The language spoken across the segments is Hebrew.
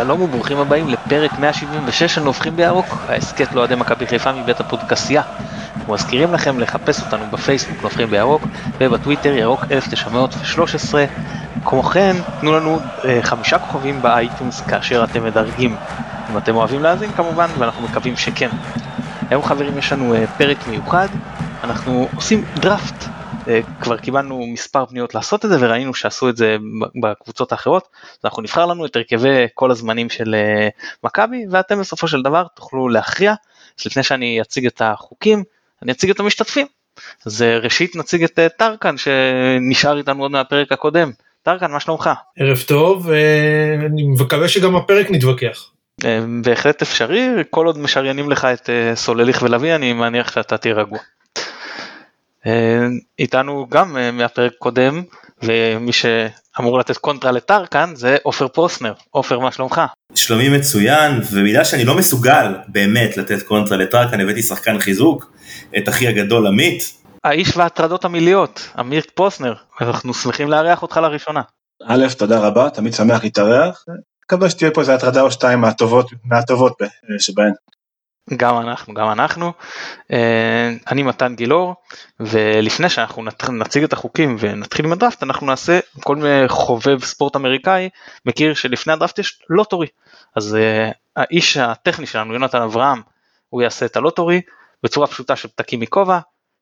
שלום וברוכים הבאים לפרק 176 של נובחים בירוק, ההסכת לאוהדי מכבי חיפה מבית הפודקסייה. אנחנו מזכירים לכם לחפש אותנו בפייסבוק נובחים בירוק ובטוויטר ירוק 1913. כמו כן, תנו לנו אה, חמישה כוכבים באייטונס כאשר אתם מדרגים. אם אתם אוהבים להאזין כמובן, ואנחנו מקווים שכן. היום חברים יש לנו אה, פרק מיוחד, אנחנו עושים דראפט כבר קיבלנו מספר פניות לעשות את זה וראינו שעשו את זה בקבוצות האחרות אנחנו נבחר לנו את הרכבי כל הזמנים של אה, מכבי ואתם בסופו של דבר תוכלו להכריע אז לפני שאני אציג את החוקים אני אציג את המשתתפים אז אה, ראשית נציג את טרקן שנשאר איתנו עוד מהפרק הקודם טרקן מה שלומך? ערב טוב אני מקווה שגם הפרק נתווכח. בהחלט אפשרי כל עוד משריינים לך את סולליך ולוי אני מניח שאתה תהיה רגוע. אה, איתנו גם אה, מהפרק קודם ומי שאמור לתת קונטרה לטרקן זה עופר פרוסנר עופר מה שלומך? שלומי מצוין ובגלל שאני לא מסוגל באמת לתת קונטרה לטרקן הבאתי שחקן חיזוק את אחי הגדול עמית. האיש וההטרדות המיליות אמיר פרוסנר אנחנו שמחים לארח אותך לראשונה. א' תודה רבה תמיד שמח להתארח. מקווה שתהיה פה איזה הטרדה או שתיים מהטובות מהטובות שבהן. גם אנחנו גם אנחנו. אה, אני מתן גילאור ולפני שאנחנו נציג את החוקים ונתחיל עם הדראפט אנחנו נעשה כל חובב ספורט אמריקאי. מכיר שלפני הדראפט יש לוטורי. אז uh, האיש הטכני שלנו יונתן אברהם הוא יעשה את הלוטורי בצורה פשוטה של פתקים מכובע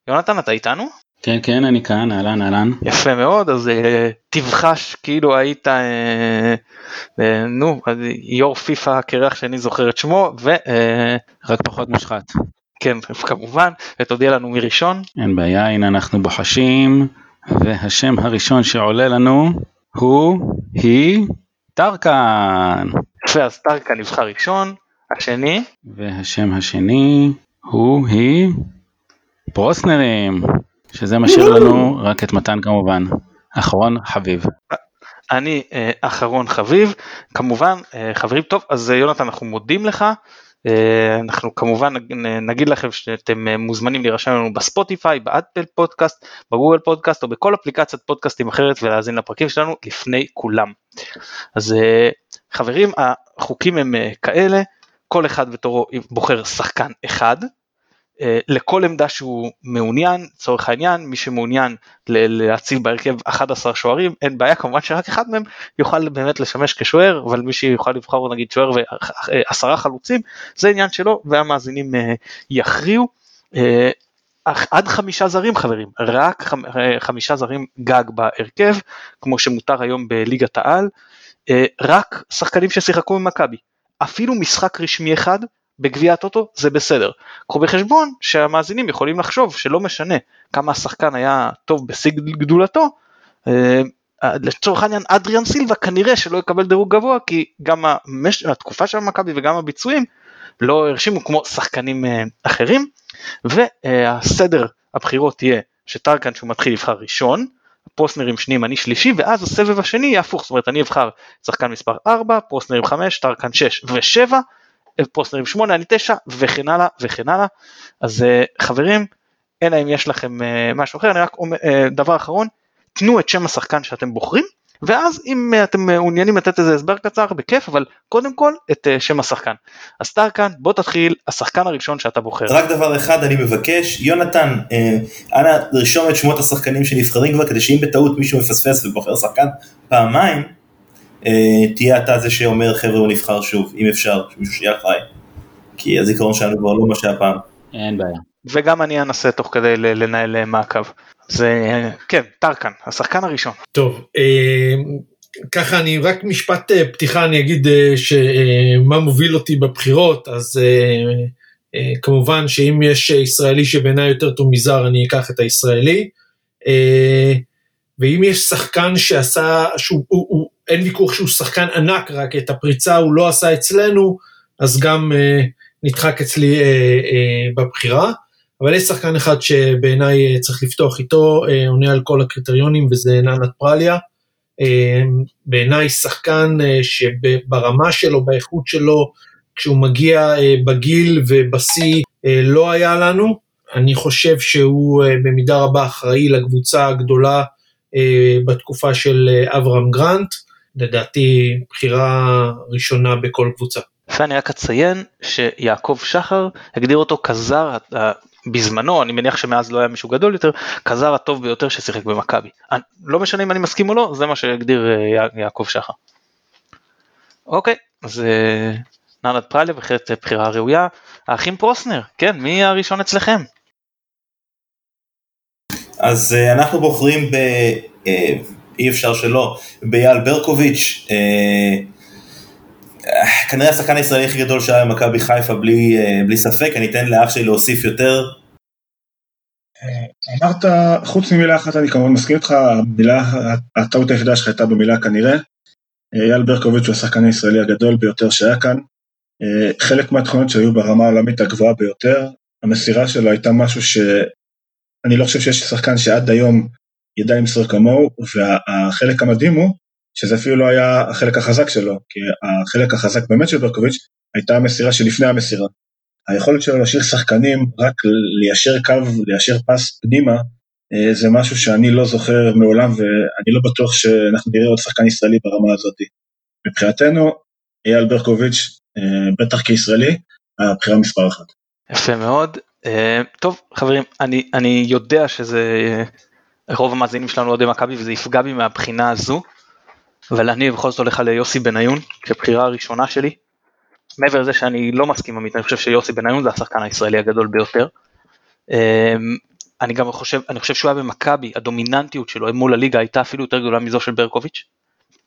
יונתן אתה איתנו? כן כן אני כאן אהלן אהלן. יפה מאוד אז uh, תבחש כאילו היית uh, uh, נו יו"ר פיפא הקרח שאני זוכר את שמו ו... Uh, רק פחות מושחת. כן כמובן ותודיע לנו מי ראשון. אין בעיה הנה אנחנו בוחשים והשם הראשון שעולה לנו הוא היא טרקן. יפה אז טרקן נבחר ראשון השני. והשם השני הוא היא פרוסנרים. שזה משאיר לנו רק את מתן כמובן, אחרון חביב. אני אה, אחרון חביב, כמובן אה, חברים טוב אז אה, יונתן אנחנו מודים לך, אנחנו כמובן נגיד לכם שאתם מוזמנים להירשם לנו בספוטיפיי, באפל פודקאסט, בגוגל פודקאסט או בכל אפליקציית פודקאסטים אחרת ולהאזין לפרקים שלנו לפני כולם. אז חברים החוקים הם כאלה, כל אחד בתורו בוחר שחקן אחד, לכל עמדה שהוא מעוניין, לצורך העניין, מי שמעוניין להציב בהרכב 11 שוערים, אין בעיה, כמובן שרק אחד מהם יוכל באמת לשמש כשוער, אבל מי שיוכל לבחור נגיד שוער ועשרה חלוצים, זה עניין שלו, והמאזינים אה, יכריעו. אה, עד חמישה זרים חברים, רק חמישה זרים גג בהרכב, כמו שמותר היום בליגת העל, רק שחקנים ששיחקו במכבי. אפילו משחק רשמי אחד בגביע הטוטו זה בסדר. קחו בחשבון שהמאזינים יכולים לחשוב שלא משנה כמה השחקן היה טוב בשיא גדולתו, אה, לצורך העניין אדריאן סילבה כנראה שלא יקבל דירוג גבוה כי גם המש... התקופה של מכבי וגם הביצועים לא הרשימו כמו שחקנים אה, אחרים והסדר הבחירות תהיה שטרקן שהוא מתחיל לבחר ראשון, פרוסנרים שניים אני שלישי ואז הסבב השני יהיה הפוך זאת אומרת אני אבחר שחקן מספר 4 פרוסנרים 5 טרקן 6 ו7 פוסטרים 8 אני 9 וכן הלאה וכן הלאה אז אה, חברים אלא אם יש לכם אה, משהו אחר אני רק אומר אה, דבר אחרון תנו את שם השחקן שאתם בוחרים ואז אם אתם מעוניינים לתת איזה הסבר קצר בכיף אבל קודם כל את שם השחקן. אז טרקן בוא תתחיל השחקן הראשון שאתה בוחר. רק דבר אחד אני מבקש יונתן אנא לרשום את שמות השחקנים שנבחרים כבר כדי שאם בטעות מישהו מפספס ובוחר שחקן פעמיים תהיה אתה זה שאומר חבר'ה הוא נבחר שוב, אם אפשר, שמישהו שיהיה אחראי. כי הזיכרון שלנו כבר לא מה שהיה פעם. אין בעיה. וגם אני אנסה תוך כדי לנהל אה, מעקב. זה כן טרקן השחקן הראשון. טוב אה, ככה אני רק משפט פתיחה אני אגיד שמה מוביל אותי בבחירות אז כמובן שאם יש ישראלי שבעיניי יותר טוב מזר אני אקח את הישראלי. ואם יש שחקן שעשה, שהוא, הוא, הוא, אין ויכוח שהוא שחקן ענק, רק את הפריצה הוא לא עשה אצלנו, אז גם אה, נדחק אצלי אה, אה, בבחירה. אבל יש שחקן אחד שבעיניי אה, צריך לפתוח איתו, אה, עונה על כל הקריטריונים, וזה ננת פרליה. אה, בעיניי שחקן אה, שברמה שלו, באיכות שלו, כשהוא מגיע אה, בגיל ובשיא, אה, לא היה לנו. אני חושב שהוא אה, במידה רבה אחראי לקבוצה הגדולה אה, בתקופה של אה, אברהם גרנט. לדעתי בחירה ראשונה בכל קבוצה. ואני רק אציין שיעקב שחר הגדיר אותו כזר בזמנו אני מניח שמאז לא היה מישהו גדול יותר כזר הטוב ביותר ששיחק במכבי. לא משנה אם אני מסכים או לא זה מה שהגדיר אה, יע- יעקב שחר. אוקיי אז אה, נרנד פריילה בהחלט בחירה ראויה. האחים פרוסנר כן מי הראשון אצלכם? אז אה, אנחנו בוחרים ב... אה, אי אפשר שלא, באייל ברקוביץ', אה, אה, כנראה השחקן הישראלי הכי גדול שהיה במכבי חיפה בלי, אה, בלי ספק, אני אתן לאח שלי להוסיף יותר. אמרת, חוץ ממילה אחת אני כמובן מסכים איתך, המילה, הטעות היחידה שלך הייתה במילה כנראה. אייל ברקוביץ' הוא השחקן הישראלי הגדול ביותר שהיה כאן. אה, חלק מהתכונות שהיו ברמה העולמית הגבוהה ביותר, המסירה שלו הייתה משהו שאני לא חושב שיש שחקן שעד היום ידע למסור כמוהו, והחלק המדהים הוא שזה אפילו לא היה החלק החזק שלו, כי החלק החזק באמת של ברקוביץ' הייתה המסירה שלפני המסירה. היכולת שלו להשאיר שחקנים, רק ליישר קו, ליישר פס פנימה, אה, זה משהו שאני לא זוכר מעולם, ואני לא בטוח שאנחנו נראה עוד שחקן ישראלי ברמה הזאת. מבחינתנו, אייל ברקוביץ', אה, בטח כישראלי, הבחירה מספר אחת. יפה מאוד. אה, טוב חברים אני אני יודע שזה רוב המאזינים שלנו אוהדי מכבי וזה יפגע בי מהבחינה הזו. אבל אני בכל זאת הולך על יוסי בניון כבחירה הראשונה שלי. מעבר לזה שאני לא מסכים עמית אני חושב שיוסי בניון זה השחקן הישראלי הגדול ביותר. אה, אני גם חושב אני חושב שהוא היה במכבי הדומיננטיות שלו מול הליגה הייתה אפילו יותר גדולה מזו של ברקוביץ'.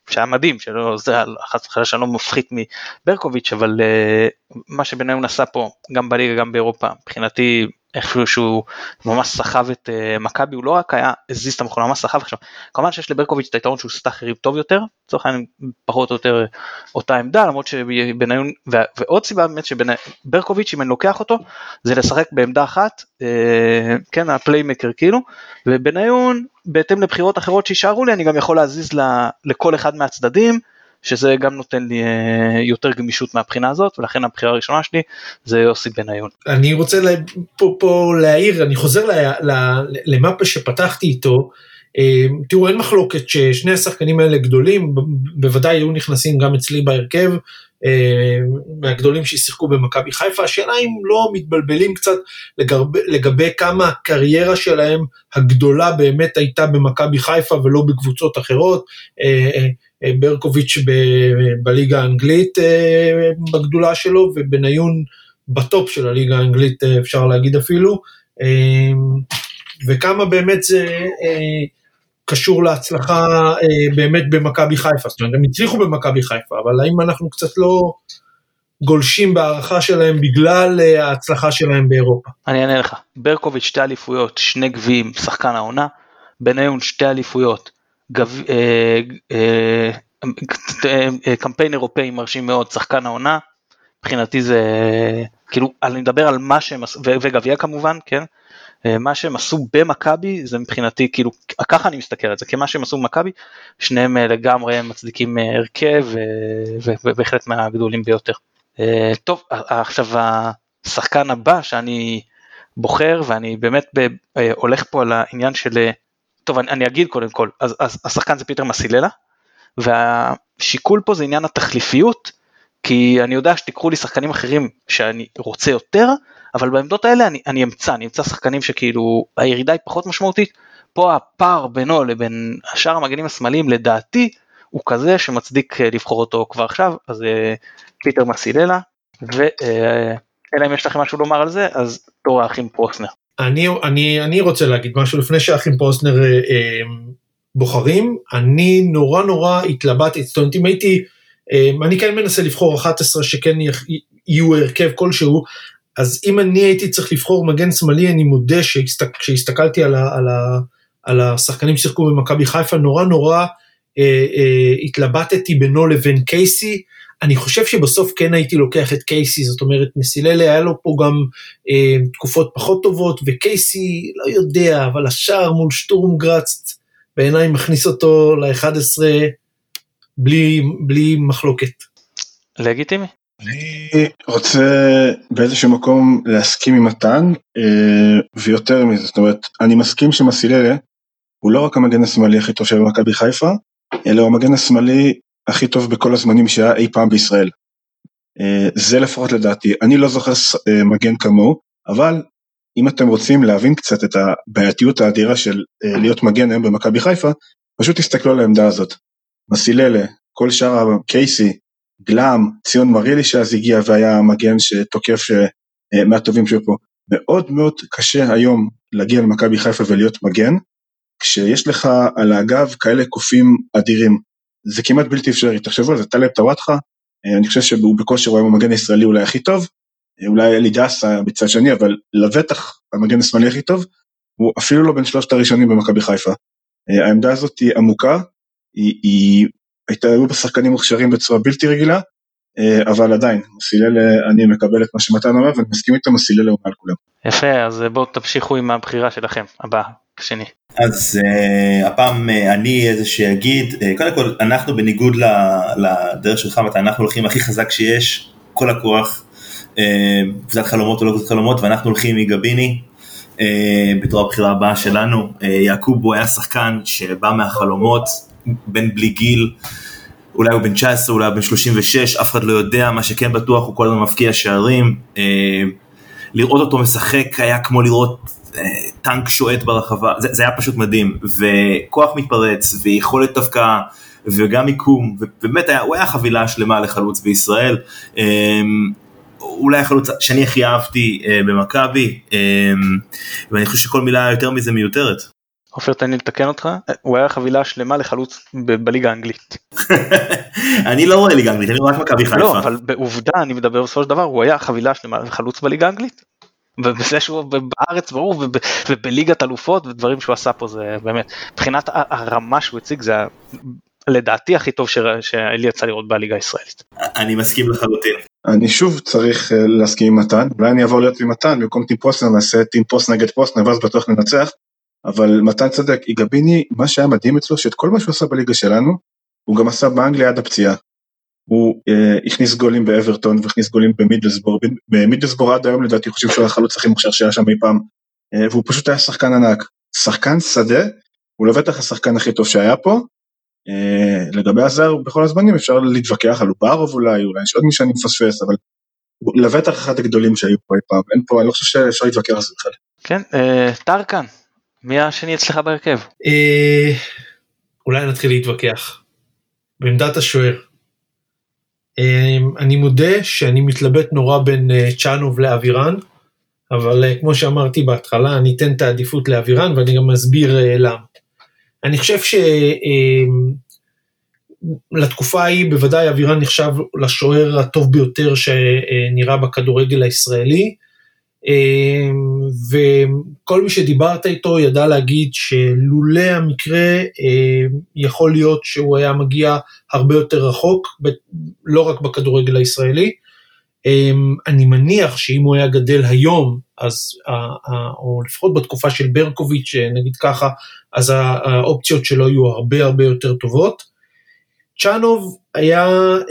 שהיה מדהים שלא זה חס וחלילה שאני לא מפחית מברקוביץ' אבל uh, מה שבניון עשה פה גם בליגה גם באירופה מבחינתי איכשהו שהוא ממש סחב את uh, מכבי הוא לא רק היה הזיז את המכונה ממש סחב. עכשיו כמובן שיש לברקוביץ' את היתרון שהוא סטאח יריב טוב יותר לצורך העניין פחות או יותר אותה עמדה למרות שבניון ו- ועוד סיבה באמת שברקוביץ' אם אני לוקח אותו זה לשחק בעמדה אחת uh, כן הפליימקר כאילו ובניון בהתאם לבחירות אחרות שישארו לי אני גם יכול להזיז ל- לכל אחד מהצדדים שזה גם נותן לי אה, יותר גמישות מהבחינה הזאת ולכן הבחירה הראשונה שלי זה יוסי בניון. אני רוצה לה, פה, פה להעיר, אני חוזר ל, ל, למפה שפתחתי איתו, אה, תראו אין מחלוקת ששני השחקנים האלה גדולים, בוודאי היו נכנסים גם אצלי בהרכב, אה, מהגדולים ששיחקו במכבי חיפה, השאלה אם לא מתבלבלים קצת לגבי, לגבי כמה הקריירה שלהם הגדולה באמת הייתה במכבי חיפה ולא בקבוצות אחרות. אה, ברקוביץ' בליגה האנגלית אה, בגדולה שלו ובניון בטופ של הליגה האנגלית אה, אפשר להגיד אפילו. וכמה באמת זה קשור להצלחה באמת במכבי חיפה, זאת אומרת הם הצליחו במכבי חיפה אבל האם אנחנו קצת לא גולשים בהערכה שלהם בגלל ההצלחה שלהם באירופה. אני אענה לך. ברקוביץ' שתי אליפויות שני גביעים שחקן העונה. בניון שתי אליפויות אה, אה, אה, קמפיין אירופאי מרשים מאוד שחקן העונה מבחינתי זה כאילו אני מדבר על מה שהם עשו וגביע כמובן כן מה שהם עשו במכבי זה מבחינתי כאילו ככה אני מסתכל על זה כמה שהם עשו במכבי שניהם לגמרי מצדיקים הרכב ובהחלט מהגדולים ביותר. טוב עכשיו השחקן הבא שאני בוחר ואני באמת הולך פה על העניין של טוב אני, אני אגיד קודם כל אז, אז השחקן זה פיטר מסיללה והשיקול פה זה עניין התחליפיות כי אני יודע שתיקחו לי שחקנים אחרים שאני רוצה יותר אבל בעמדות האלה אני, אני אמצא אני אמצא שחקנים שכאילו הירידה היא פחות משמעותית פה הפער בינו לבין השאר המגנים השמאליים לדעתי הוא כזה שמצדיק אה, לבחור אותו כבר עכשיו אז אה, פיטר מסיללה ואלא אם יש לכם משהו לומר על זה אז תור האחים פרוסנר. אני, אני, אני רוצה להגיד משהו לפני שהאחים פרוסנר אה, אה, בוחרים, אני נורא נורא התלבטתי, זאת אומרת אם הייתי, אה, אני כן מנסה לבחור 11 שכן יהיו הרכב כלשהו, אז אם אני הייתי צריך לבחור מגן שמאלי, אני מודה שהסתק, כשהסתכלתי על, על, על השחקנים ששיחקו במכבי חיפה, נורא נורא אה, אה, התלבטתי בינו לבין קייסי, אני חושב שבסוף כן הייתי לוקח את קייסי, זאת אומרת מסיללה היה לו פה גם אה, תקופות פחות טובות, וקייסי לא יודע, אבל השער מול שטורם גראצט בעיניי מכניס אותו ל-11 בלי, בלי מחלוקת. לגיטימי. אני רוצה באיזשהו מקום להסכים עם מתן, אה, ויותר מזה, זאת אומרת, אני מסכים שמסיללה הוא לא רק המגן השמאלי הכי טוב של מכבי חיפה, אלא הוא המגן השמאלי הכי טוב בכל הזמנים שהיה אי פעם בישראל. אה, זה לפחות לדעתי, אני לא זוכר אה, מגן כמוהו, אבל אם אתם רוצים להבין קצת את הבעייתיות האדירה של אה, להיות מגן היום במכבי חיפה, פשוט תסתכלו על העמדה הזאת. מסיללה, כל שאר קייסי, גלאם, ציון מרילי שאז הגיע והיה מגן שתוקף מהטובים שהיו פה. מאוד מאוד קשה היום להגיע למכבי חיפה ולהיות מגן, כשיש לך על הגב כאלה קופים אדירים. זה כמעט בלתי אפשרי, תחשבו על זה, טלב טוואטחה, אה, אני חושב שהוא בכושר הוא היום המגן הישראלי אולי הכי טוב, אה, אולי אלי דסה בצד שני, אבל לבטח המגן השמאלי הכי טוב, הוא אפילו לא בין שלושת הראשונים במכבי חיפה. אה, העמדה הזאת היא עמוקה, היא, היא הייתה, היו בשחקנים מוכשרים בצורה בלתי רגילה, אבל עדיין, מסילל, אני מקבל את מה שמתן אומר ואני מסכים איתו, מסילל הוא מעל כולם. יפה, אז בואו תמשיכו עם הבחירה שלכם, הבאה, השני. אז uh, הפעם uh, אני איזה שיגיד, uh, קודם כל אנחנו בניגוד לדרך שלך, ואתה, אנחנו הולכים הכי חזק שיש, כל הכוח, קבוצת uh, חלומות או לא קבוצת חלומות, ואנחנו הולכים מגביני uh, בתור הבחירה הבאה שלנו. Uh, יעקובו היה שחקן שבא מהחלומות, בן בלי גיל, אולי הוא בן 19, אולי הוא בן 36, אף אחד לא יודע, מה שכן בטוח הוא כל הזמן מבקיע שערים. לראות אותו משחק היה כמו לראות טנק שועט ברחבה, זה, זה היה פשוט מדהים, וכוח מתפרץ, ויכולת דווקא, וגם מיקום, ובאמת היה, הוא היה חבילה שלמה לחלוץ בישראל. אמ, אולי החלוץ שאני הכי אהבתי אה, במכבי, אמ, ואני חושב שכל מילה יותר מזה מיותרת. עופר תן לי לתקן אותך, הוא היה חבילה שלמה לחלוץ בליגה האנגלית. אני לא רואה ליגה אנגלית, אני רואה רק מכבי חיפה. לא, אבל בעובדה אני מדבר בסופו של דבר, הוא היה חבילה שלמה לחלוץ בליגה האנגלית. ובזה שהוא בארץ ברור ובליגת אלופות ודברים שהוא עשה פה זה באמת מבחינת הרמה שהוא הציג זה לדעתי הכי טוב שלי יצא לראות בליגה הישראלית. אני מסכים לחלוטין. אני שוב צריך אה, להסכים עם מתן, אולי אני אעבור להיות עם מתן, במקום team פרוסנר נעשה team פרוסנר נגד פרוסנר ואז בטוח ננצח, אבל מתן צדק, איגביני, מה שהיה מדהים אצלו, שאת כל מה שהוא עשה בליגה שלנו, הוא גם עשה באנגליה עד הפציעה. הוא אה, הכניס גולים באברטון והכניס גולים במידלסבור, במידלסבור עד היום לדעתי חושב שהוא החלוץ הכי מוכשר שהיה שם אי פעם, אה, והוא פשוט היה שחקן ענק, שחקן שדה, הוא לבטח השחקן הכי טוב שהיה פה, אה, לגבי הזר בכל הזמנים אפשר להתווכח על אוברוב אולי, אולי יש עוד מי שאני מפספס, אבל לבטח אחד הגדולים שהיו פה אי פעם, אין פה, אני לא חושב שאפשר להתווכח על זה בכלל. כן, אה, טרקן, מי השני אצלך בהרכב? אה, אולי נתחיל להתווכח. בעמדת השוער. אמ, אני מודה שאני מתלבט נורא בין אה, צ'אנוב לאבירן, אבל אה, כמו שאמרתי בהתחלה, אני אתן את העדיפות לאבירן ואני גם אסביר אה, למה. אני חושב שלתקופה אמ, ההיא בוודאי אבירן נחשב לשוער הטוב ביותר שנראה בכדורגל הישראלי. אמ, וכל מי שדיברת איתו ידע להגיד שלולא המקרה אמ, יכול להיות שהוא היה מגיע הרבה יותר רחוק, לא רק בכדורגל הישראלי. אמ, אני מניח שאם הוא היה גדל היום, אז, או לפחות בתקופה של ברקוביץ', נגיד ככה, אז האופציות שלו יהיו הרבה הרבה יותר טובות. צ'אנוב היה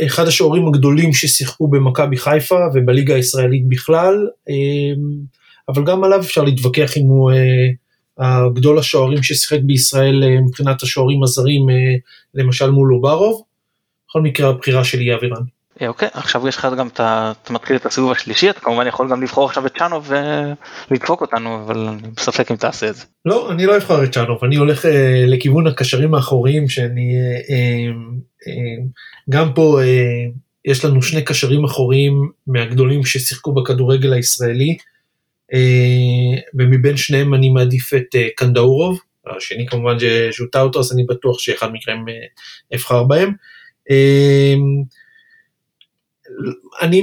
אחד השוערים הגדולים ששיחקו במכבי חיפה ובליגה הישראלית בכלל, אמ, אבל גם עליו אפשר להתווכח אם הוא אה, הגדול השוערים ששיחק בישראל אה, מבחינת השוערים הזרים, אה, למשל מול אוברוב. בכל מקרה הבחירה שלי היא אבירן. אוקיי, עכשיו יש לך גם את ה... אתה מתחיל את הסיבוב השלישי, אתה כמובן יכול גם לבחור עכשיו את צ'אנוב ולדפוק אותנו, אבל אני בספק אם תעשה את זה. לא, אני לא אבחר את צ'אנוב, אני הולך לכיוון הקשרים האחוריים שאני אה, גם פה אה, יש לנו שני קשרים אחוריים מהגדולים ששיחקו בכדורגל הישראלי, אה, ומבין שניהם אני מעדיף את קנדאורוב, השני כמובן ז'וטה אותו, אז אני בטוח שאחד מכם אבחר בהם. אני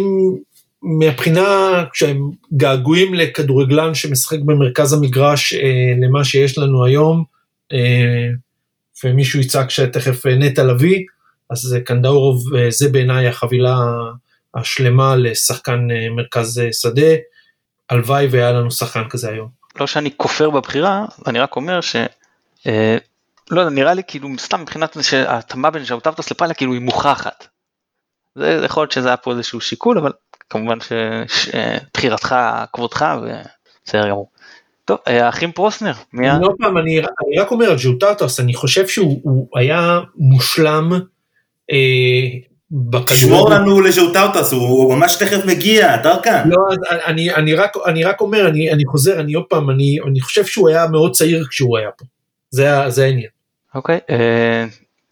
מהבחינה כשהם געגועים לכדורגלן שמשחק במרכז המגרש למה שיש לנו היום, ומישהו יצעק שתכף נטע לביא, אז קנדאורוב אה, זה בעיניי החבילה השלמה לשחקן אה, מרכז אה, שדה, הלוואי והיה לנו שחקן כזה היום. לא שאני כופר בבחירה, אני רק אומר ש... אה, לא יודע, נראה לי כאילו סתם מבחינת שההתאמה בין ז'אוטבטוס לפאלה כאילו היא מוכחת. זה יכול להיות שזה היה פה איזשהו שיקול, אבל כמובן שבחירתך, כבודך, ובסדר גמור. טוב, האחים פרוסנר, מי. לא פעם, אני, אני רק אומר על ז'וטטוס, אני חושב שהוא היה מושלם תשמור לנו לז'וטאוטס, הוא ממש תכף מגיע, טרקן. לא, אני, אני, רק, אני רק אומר, אני, אני חוזר, אני עוד פעם, אני, אני חושב שהוא היה מאוד צעיר כשהוא היה פה. זה, זה העניין. אוקיי, אה,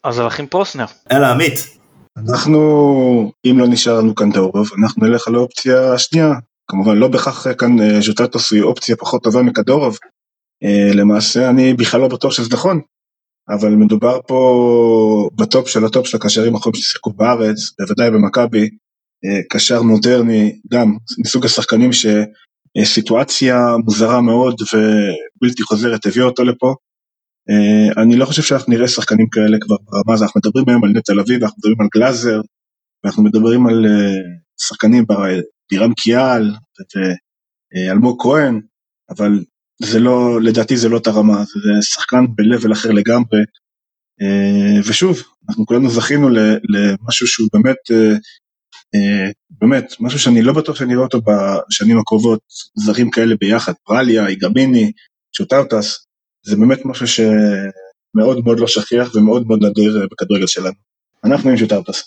אז הולכים פרוסנר. יאללה, עמית. אנחנו, אם לא נשאר לנו כאן דאורוב, אנחנו נלך על האופציה השנייה. כמובן, לא בהכרח כאן אה, ז'וטטוס היא אופציה פחות טובה מקדורוב. אה, למעשה, אני בכלל לא בטוח שזה נכון, אבל מדובר פה בטופ של הטופ של הקשרים האחרונים ששיחקו בארץ, בוודאי במכבי, קשר מודרני, גם מסוג השחקנים שסיטואציה מוזרה מאוד ובלתי חוזרת הביאה אותו לפה. אה, אני לא חושב שאנחנו נראה שחקנים כאלה כבר ברמה הזו, אנחנו מדברים היום על נטע לביא ואנחנו מדברים על גלאזר, ואנחנו מדברים על אה, שחקנים, בירם כיאל ואלמוג אה, כהן, אבל זה לא, לדעתי זה לא את הרמה, זה שחקן ב-level אחר לגמרי, uh, ושוב, אנחנו כולנו זכינו למשהו שהוא באמת, uh, uh, באמת, משהו שאני לא בטוח שאני אראה אותו בשנים הקרובות, זרים כאלה ביחד, פרליה, איגמיני, שוטאוטס, זה באמת משהו שמאוד מאוד לא שכיח ומאוד מאוד נדיר בכדורגל שלנו. אנחנו עם שוטרפס.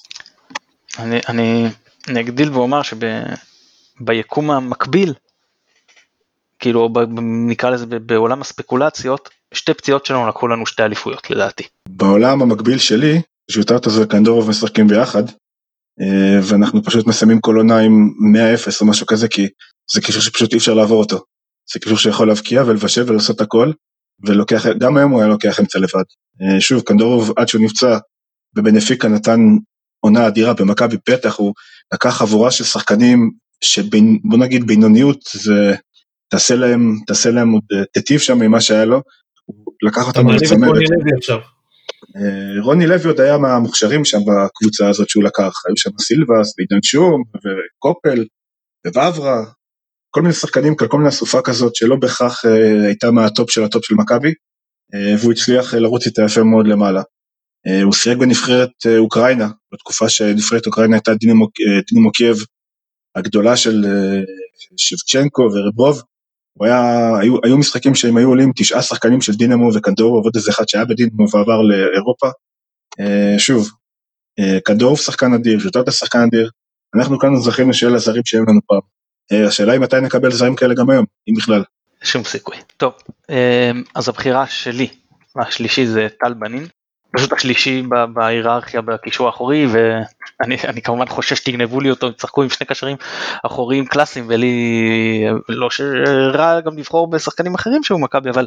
אני, אני, אני אגדיל ואומר שביקום המקביל, כאילו ב, נקרא לזה בעולם הספקולציות, שתי פציעות שלנו לקחו לנו שתי אליפויות לדעתי. בעולם המקביל שלי, שוטרפס וקנדורוב משחקים ביחד, אה, ואנחנו פשוט מסיימים כל עונה עם 100-0 או משהו כזה, כי זה קישור שפשוט אי אפשר לעבור אותו. זה קישור שיכול להבקיע ולבשל ולעשות הכל, ולוקח, גם היום הוא היה לוקח אמצע לבד. אה, שוב, קנדורוב עד שהוא נפצע בבנפיקה נתן עונה אדירה, במכבי פתח הוא לקח חבורה של שחקנים שבוא נגיד בינוניות זה תעשה להם, תעשה להם עוד, אה, תטיב שם ממה שהיה לו, הוא לקח אותם לצמרת. רוני לוי עכשיו. אה, רוני לוי עוד היה מהמוכשרים שם בקבוצה הזאת שהוא לקח, היו שם סילבס ועידן שום וקופל ובברה, כל מיני שחקנים, כל מיני אסופה כזאת שלא בהכרח אה, הייתה מהטופ של הטופ של מכבי, אה, והוא הצליח אה, לרוץ איתה יפה מאוד למעלה. הוא שיחק בנבחרת אוקראינה, בתקופה שנבחרת אוקראינה הייתה דינימו, קייב הגדולה של שבצ'נקו ורברוב. היה, היו, היו משחקים שהם היו עולים תשעה שחקנים של דינמו וקנדורוב, עוד איזה אחד שהיה בדינמו ועבר לאירופה. שוב, קנדורוב שחקן אדיר, ז'וטרטה שחקן אדיר, אנחנו כאן זכינו שיהיה לזרים שהיו לנו פעם. אה, השאלה היא מתי נקבל זרים כאלה גם היום, אם בכלל. שום סיכוי. טוב, אה, אז הבחירה שלי, השלישי זה טל בנין, פשוט השלישי בהיררכיה בקישור האחורי ואני כמובן חושש שתגנבו לי אותו, תשחקו עם שני קשרים אחוריים קלאסיים ולי לא שרע גם לבחור בשחקנים אחרים שהוא מכבי אבל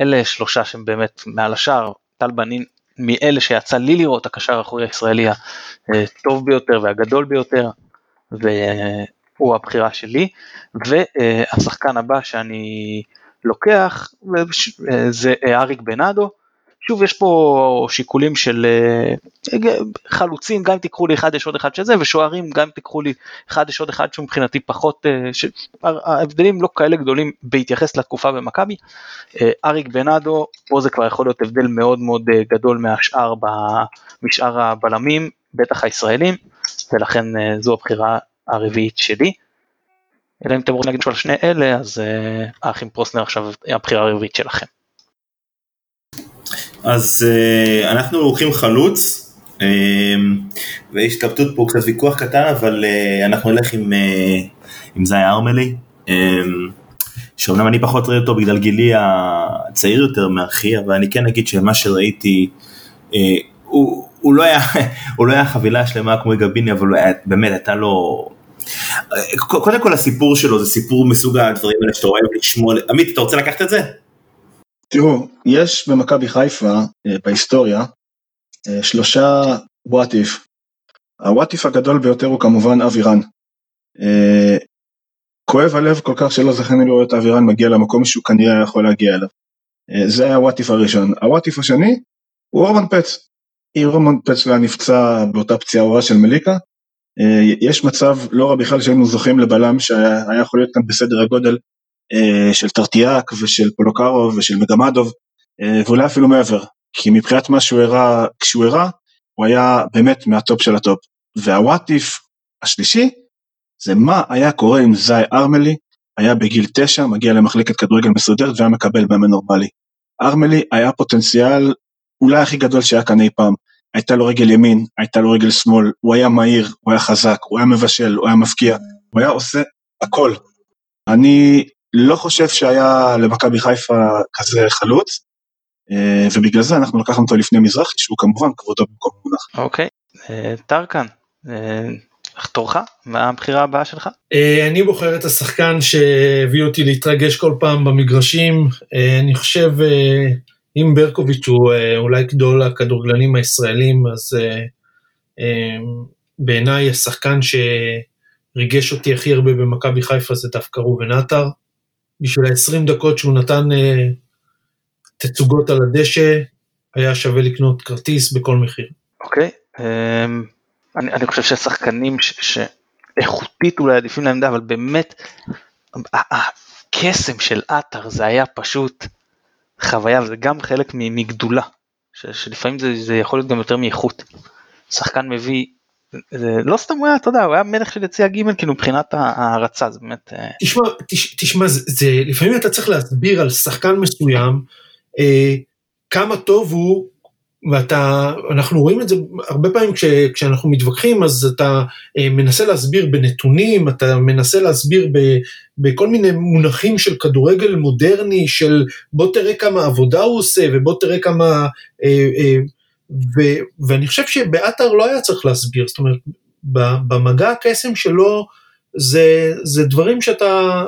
אלה שלושה שהם באמת מעל השאר, טל בנין מאלה שיצא לי לראות הקשר האחורי הישראלי הטוב ביותר והגדול ביותר. הוא הבחירה שלי, והשחקן הבא שאני לוקח זה אריק בנאדו, שוב יש פה שיקולים של חלוצים, גם אם תיקחו לי אחד יש עוד אחד שזה, ושוערים גם אם תיקחו לי אחד יש עוד אחד שהוא מבחינתי פחות, ש... ההבדלים לא כאלה גדולים בהתייחס לתקופה במכבי. אריק בנאדו, פה זה כבר יכול להיות הבדל מאוד מאוד גדול מהשאר, משאר הבלמים, בטח הישראלים, ולכן זו הבחירה הרביעית שלי. אלא אם אתם רוצים להגיד על שני אלה, אז uh, האחים פרוסנר עכשיו הבחירה הרביעית שלכם. אז uh, אנחנו לוקחים חלוץ, uh, ויש התלבטות פה קצת ויכוח קטן, אבל אנחנו נלך עם, עם זי ארמלי, שאומנם אני פחות רואה אותו בגלל גילי הצעיר יותר מאחי, אבל אני כן אגיד שמה שראיתי, הוא, הוא, לא היה, הוא לא היה חבילה שלמה כמו יגביני, אבל באמת הייתה לו קודם כל הסיפור שלו זה סיפור מסוג הדברים האלה שאתה אוהב לשמוע, עמית אתה רוצה לקחת את זה? תראו, יש במכבי חיפה אה, בהיסטוריה אה, שלושה איף. הוואט איף הגדול ביותר הוא כמובן אבירן. אה, כואב הלב כל כך שלא זכינו לראות את אבירן מגיע למקום שהוא כנראה יכול להגיע אליו. זה היה הוואט איף הראשון. הוואט איף השני הוא אורמן פץ. אורמן פץ היה נפצע באותה פציעה אורה של מליקה, יש מצב לא רע בכלל שהיינו זוכים לבלם שהיה יכול להיות כאן בסדר הגודל אה, של טרטיאק ושל פולוקרוב ושל מגמדוב אה, ואולי אפילו מעבר, כי מבחינת מה שהוא הראה, כשהוא הראה, הוא היה באמת מהטופ של הטופ. והוואטיף השלישי זה מה היה קורה אם זי ארמלי היה בגיל תשע, מגיע למחלקת כדורגל מסודרת והיה מקבל מאמן נורמלי. ארמלי היה פוטנציאל אולי הכי גדול שהיה כאן אי פעם. הייתה לו רגל ימין, הייתה לו רגל שמאל, הוא היה מהיר, הוא היה חזק, הוא היה מבשל, הוא היה מבקיע, הוא היה עושה הכל. אני לא חושב שהיה למכבי חיפה כזה חלוץ, אה, ובגלל זה אנחנו לקחנו אותו לפני מזרחי, שהוא כמובן כבודו במקום מונח. אוקיי, אה, טרקן, אה, איך תורך? מה הבחירה הבאה שלך? אני בוחר את השחקן שהביא אותי להתרגש כל פעם במגרשים, אני חושב אם ברקוביץ' הוא אולי גדול הכדורגלנים הישראלים, אז בעיניי השחקן שריגש אותי הכי הרבה במכבי חיפה זה דווקא ראובן עטר. בשביל ה-20 דקות שהוא נתן תצוגות על הדשא, היה שווה לקנות כרטיס בכל מחיר. אוקיי, okay, אמ, um, אני, אני חושב שהשחקנים שאיכותית אולי עדיפים לעמדה, אבל באמת, הקסם של עטר זה היה פשוט חוויה, וזה גם חלק מגדולה, שלפעמים זה, זה יכול להיות גם יותר מאיכות. שחקן מביא זה לא סתם הוא היה, אתה יודע, הוא היה מלך של יציע ג' כאילו מבחינת ההערצה, זה באמת... אה, תשמע, תשמע, זה, זה לפעמים אתה צריך להסביר על שחקן מסוים אה, כמה טוב הוא, ואתה, אנחנו רואים את זה הרבה פעמים כש, כשאנחנו מתווכחים, אז אתה אה, מנסה להסביר בנתונים, אתה מנסה להסביר ב, בכל מיני מונחים של כדורגל מודרני, של בוא תראה כמה עבודה הוא עושה, ובוא תראה כמה... אה, אה, ו, ואני חושב שבעטר לא היה צריך להסביר, זאת אומרת, במגע הקסם שלו, זה, זה דברים שאתה,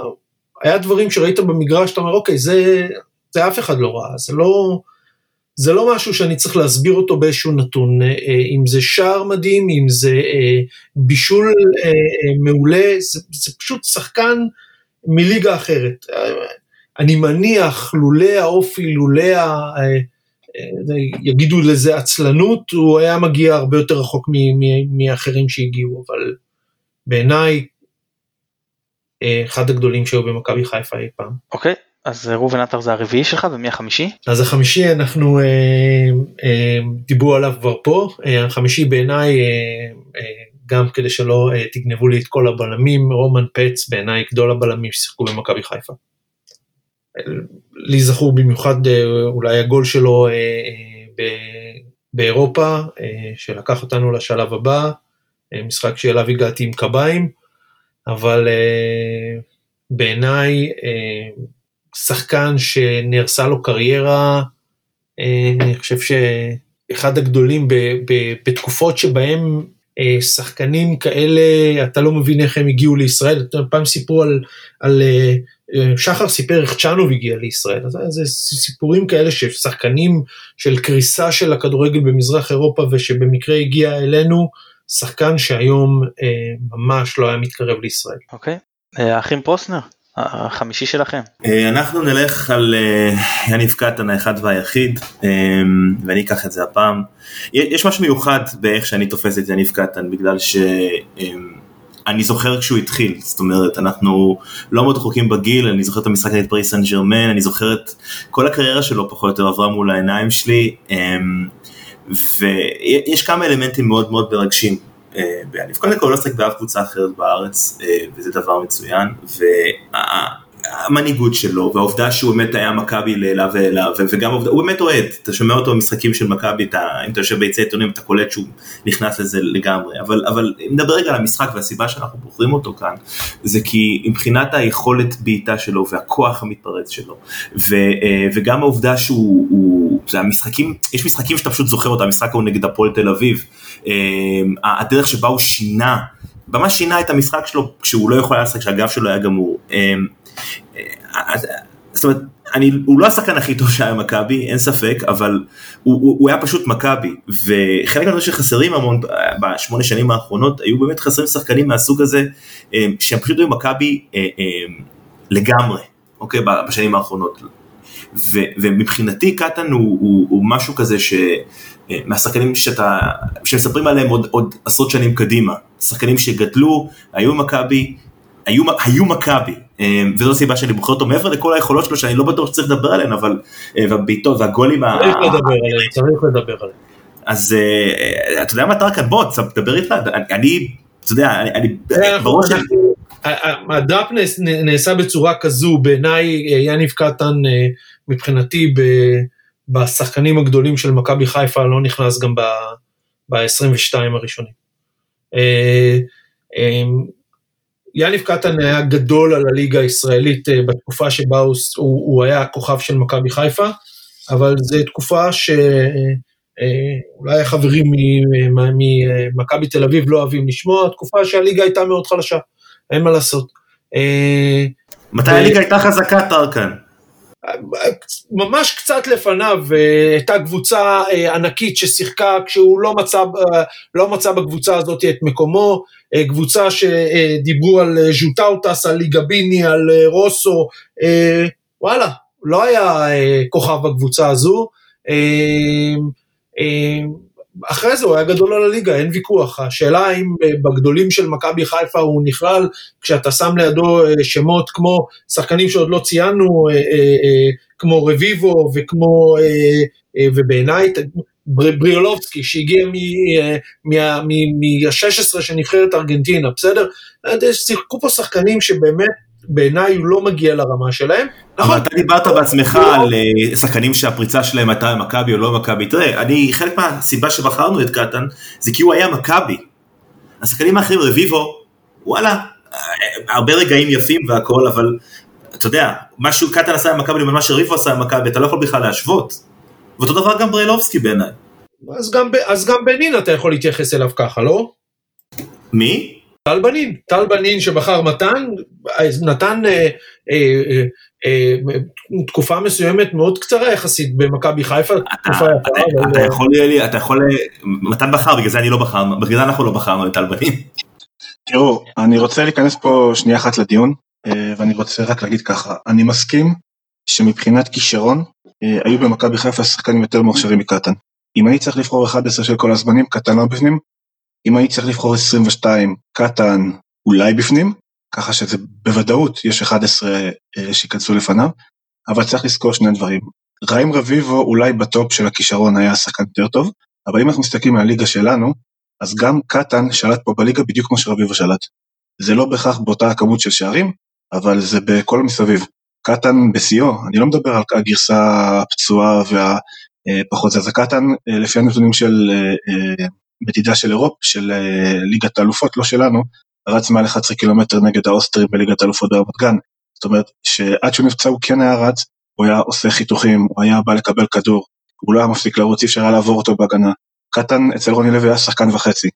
היה דברים שראית במגרש, אתה אומר, אוקיי, זה, זה אף אחד לא ראה, זה לא, זה לא משהו שאני צריך להסביר אותו באיזשהו נתון, אה, אה, אם זה שער מדהים, אם זה אה, בישול מעולה, זה, זה פשוט שחקן מליגה אחרת. אני מניח, לולא האופי, לולא ה... יגידו לזה עצלנות, הוא היה מגיע הרבה יותר רחוק מאחרים שהגיעו, אבל בעיניי, אחד הגדולים שהיו במכבי חיפה אי פעם. אוקיי. אז ראובן עטר זה הרביעי שלך ומי החמישי? אז החמישי אנחנו אה, אה, דיברו עליו כבר פה, אה, החמישי בעיניי, אה, אה, גם כדי שלא אה, תגנבו לי את כל הבלמים, רומן פץ בעיניי גדול הבלמים ששיחקו במכבי חיפה. לי זכור במיוחד אה, אולי הגול שלו אה, אה, באירופה, שלקח אותנו לשלב הבא, משחק שאליו הגעתי עם קביים, אבל בעיניי שחקן שנהרסה לו קריירה, אני חושב שאחד הגדולים בתקופות שבהם שחקנים כאלה, אתה לא מבין איך הם הגיעו לישראל, פעם סיפרו על, על שחר סיפר איך צ'אנוב הגיע לישראל, אז זה סיפורים כאלה ששחקנים של קריסה של הכדורגל במזרח אירופה ושבמקרה הגיע אלינו, שחקן שהיום אה, ממש לא היה מתקרב לישראל. אוקיי, okay. אה, האחים פרוסנר, החמישי שלכם. אה, אנחנו נלך על אה, יניב קטן האחד והיחיד, ואני אקח את זה הפעם. יש משהו מיוחד באיך שאני תופס את יניב קטן, בגלל ש... אני זוכר כשהוא התחיל, זאת אומרת, אנחנו לא מאוד רחוקים בגיל, אני זוכר את המשחק נגד פריס סן ג'רמן, אני זוכר את כל הקריירה שלו פחות או יותר עברה מול העיניים שלי, ויש כמה אלמנטים מאוד מאוד מרגשים אה, באליף. קודם כל, לא שחק באף קבוצה אחרת בארץ, אה, וזה דבר מצוין, וה... המנהיגות שלו והעובדה שהוא באמת היה מכבי לעילה ועילה וגם עובדה, הוא באמת אוהד, אתה שומע אותו במשחקים של מכבי, אם אתה יושב ביציע עיתונים אתה קולט שהוא נכנס לזה לגמרי, אבל, אבל נדבר רגע על המשחק והסיבה שאנחנו בוחרים אותו כאן, זה כי מבחינת היכולת בעיטה שלו והכוח המתפרץ שלו, ו, אה, וגם העובדה שהוא, זה המשחקים, יש משחקים שאתה פשוט זוכר אותם, המשחק הוא נגד הפועל תל אביב, אה, הדרך שבה הוא שינה, ממש שינה את המשחק שלו כשהוא לא יכול היה לשחק, שהגב שלו היה גמור. אה, זאת אומרת, אני, הוא לא השחקן הכי טוב שהיה במכבי, אין ספק, אבל הוא, הוא, הוא היה פשוט מכבי, וחלק מהדברים שחסרים המון בשמונה שנים האחרונות, היו באמת חסרים שחקנים מהסוג הזה, אה, שהם פשוט היו מכבי אה, אה, לגמרי, אוקיי, בשנים האחרונות. ו, ומבחינתי קטן הוא, הוא, הוא משהו כזה ש... מהשחקנים שאתה, שמספרים עליהם עוד, עוד עשרות שנים קדימה, שחקנים שגדלו, היו מכבי, היו, היו מכבי, אה, וזו הסיבה שאני בוחר אותו מעבר לכל היכולות שלו שאני לא בטוח שצריך לדבר עליהן, אבל, אה, והבעיטות והגולים. צריך לדבר עליהם, צריך לדבר עליהם. אז אה, אתה יודע מה טרקן, בוא, תדבר איתך, אני, אתה יודע, אני, ברור ש... הדראפ נעשה בצורה כזו, בעיניי יניב קטן מבחינתי בשחקנים הגדולים של מכבי חיפה לא נכנס גם ב-22 הראשונים. אה, אה, יניב קטן היה גדול על הליגה הישראלית אה, בתקופה שבה הוא, הוא היה הכוכב של מכבי חיפה, אבל זו תקופה שאולי החברים ממכבי תל אביב לא אוהבים לשמוע, תקופה שהליגה הייתה מאוד חלשה, אין מה לעשות. מתי הליגה הייתה חזקה, טרקן? ממש קצת לפניו אה, הייתה קבוצה אה, ענקית ששיחקה כשהוא לא מצא, אה, לא מצא בקבוצה הזאת את מקומו, קבוצה שדיברו על ז'וטאוטס, על ליגביני, על רוסו, וואלה, לא היה כוכב בקבוצה הזו. אחרי זה הוא היה גדול על הליגה, אין ויכוח. השאלה האם אה, בגדולים של מכבי חיפה הוא נכלל, כשאתה שם לידו אה, שמות כמו שחקנים שעוד לא ציינו, אה, כמו רביבו וכמו, ובעיניי, בריולובסקי שהגיע מה-16 של נבחרת ארגנטינה, בסדר? שיחקו פה שחקנים שבאמת בעיניי הוא לא מגיע לרמה שלהם. אבל נכון. אתה דיברת בעצמך על אה, שחקנים שהפריצה שלהם הייתה מכבי או לא מכבי. תראה, אני, חלק מהסיבה שבחרנו את קטן, זה כי הוא היה מכבי. השחקנים האחרים, רביבו, וואלה, אה, הרבה רגעים יפים והכל, אבל אתה יודע, מה שקטן עשה עם מכבי לבין מה שריבו עשה עם מכבי, אתה לא יכול בכלל להשוות. ואותו דבר גם ברלובסקי בעיניי. אז גם, אז גם בנין אתה יכול להתייחס אליו ככה, לא? מי? טל בנין, טל בנין שבחר מתן, נתן אה, אה, אה, אה, תקופה מסוימת מאוד קצרה יחסית במכבי חיפה, תקופה יפה. אתה, אתה יכול, אתה יכול, מתן בחר, בגלל זה אני לא בחרנו, בגלל זה אנחנו לא בחרנו את טל בנין. תראו, אני רוצה להיכנס פה שנייה אחת לדיון, אה, ואני רוצה רק להגיד ככה, אני מסכים שמבחינת כישרון, אה, היו במכבי חיפה שחקנים יותר מוכשרים מקטן. אם אני צריך לבחור 11 של כל הזמנים, קטן לא בפנים, אם אני צריך לבחור 22, קטן אולי בפנים, ככה שזה בוודאות יש 11 אה, שייכנסו לפניו, אבל צריך לזכור שני דברים. ריים רביבו אולי בטופ של הכישרון היה שחקן יותר טוב, אבל אם אנחנו מסתכלים על הליגה שלנו, אז גם קטן שלט פה בליגה בדיוק כמו שרביבו שלט. זה לא בהכרח באותה הכמות של שערים, אבל זה בכל המסביב. קטן בשיאו, אני לא מדבר על הגרסה הפצועה והפחות זה, זה קטן אה, לפי הנתונים של אה, מדידה של אירופ, של אה, ליגת האלופות, לא שלנו, רץ מעל 11 קילומטר נגד האוסטרים בליגת האלופות ברמת גן. זאת אומרת שעד שהוא נפצע הוא כן היה רץ, הוא היה עושה חיתוכים, הוא היה בא לקבל כדור, הוא לא היה מפסיק לרוץ, אי אפשר היה לעבור אותו בהגנה. קטן אצל רוני לוי היה שחקן וחצי,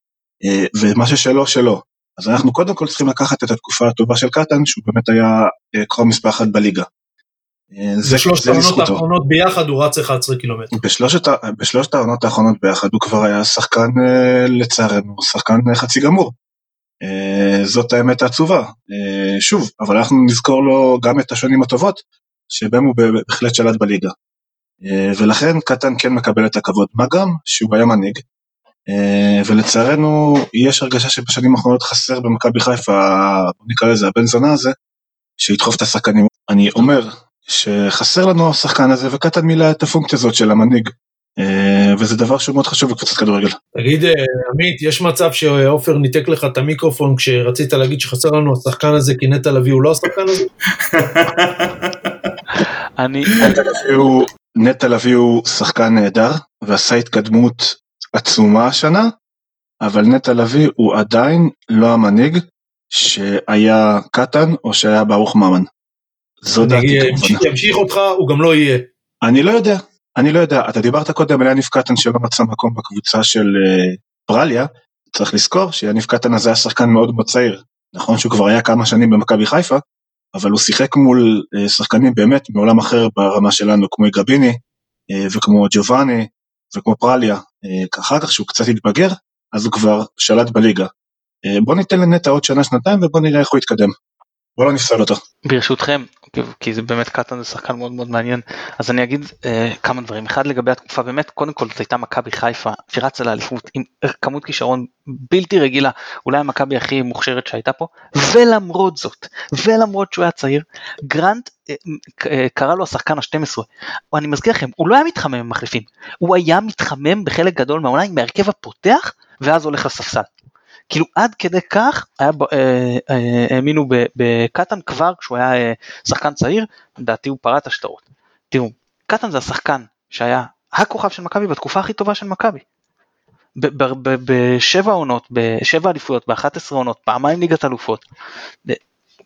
אה, ומה ששלו שלו. אז אנחנו קודם כל צריכים לקחת את התקופה הטובה של קטן, שהוא באמת היה אה, קרוב מספר אחת בליגה. זה שלושת העונות האחרונות ביחד הוא רץ 11 קילומטר. בשלושת, בשלושת העונות האחרונות ביחד הוא כבר היה שחקן אה, לצערנו, שחקן אה, חצי גמור. אה, זאת האמת העצובה. שוב, אבל אנחנו נזכור לו גם את השנים הטובות, שבהם הוא בהחלט שלט בליגה. ולכן קטן כן מקבל את הכבוד, מה גם שהוא היה מנהיג. ולצערנו יש הרגשה שבשנים האחרונות חסר במכבי חיפה, נקרא לזה הבן זונה הזה, שידחוף את השחקנים. אני אומר, שחסר לנו השחקן הזה, וקטן מילא את הפונקציה הזאת של המנהיג. אה, וזה דבר שהוא מאוד חשוב בקבוצת כדורגל. תגיד, אה, עמית, יש מצב שעופר ניתק לך את המיקרופון כשרצית להגיד שחסר לנו השחקן הזה כי נטע לביא הוא לא השחקן הזה? אני... נטע לביא הוא שחקן נהדר ועשה התקדמות עצומה השנה, אבל נטע לביא הוא עדיין לא המנהיג שהיה קטן או שהיה ברוך ממן. זו דעתי כמובן. ימשיך אותך, הוא גם לא יהיה. אני לא יודע, אני לא יודע. אתה דיברת קודם על יניב קטן שלא מצא מקום בקבוצה של אה, פרליה. צריך לזכור שיניב קטן הזה היה שחקן מאוד מאוד צעיר. נכון שהוא כבר היה כמה שנים במכבי חיפה, אבל הוא שיחק מול אה, שחקנים באמת מעולם אחר ברמה שלנו, כמו גביני אה, וכמו ג'ובאני וכמו פרליה. אחר כך שהוא קצת התבגר, אז הוא כבר שלט בליגה. בוא ניתן לנטע עוד שנה שנתיים ובוא נראה איך הוא יתקדם. בוא לא נפסל אותו. ברשותכם, כי זה באמת קטן זה שחקן מאוד מאוד מעניין, אז אני אגיד אה, כמה דברים. אחד לגבי התקופה, באמת קודם כל זאת הייתה מכבי חיפה שרצה לאליפות עם כמות כישרון בלתי רגילה, אולי המכבי הכי מוכשרת שהייתה פה, ולמרות זאת, ולמרות שהוא היה צעיר, גרנט אה, אה, קרא לו השחקן ה-12. אני מזכיר לכם, הוא לא היה מתחמם עם מחליפים, הוא היה מתחמם בחלק גדול מהעונה עם ההרכב הפותח, ואז הולך לספסל. כאילו עד כדי כך היה, אה, אה, האמינו בקטן כבר כשהוא היה אה, שחקן צעיר, לדעתי הוא פרט השטרות. תראו, קטן זה השחקן שהיה הכוכב של מכבי בתקופה הכי טובה של מכבי. בשבע עונות, בשבע אליפויות, ב-11 עונות, פעמיים ליגת אלופות.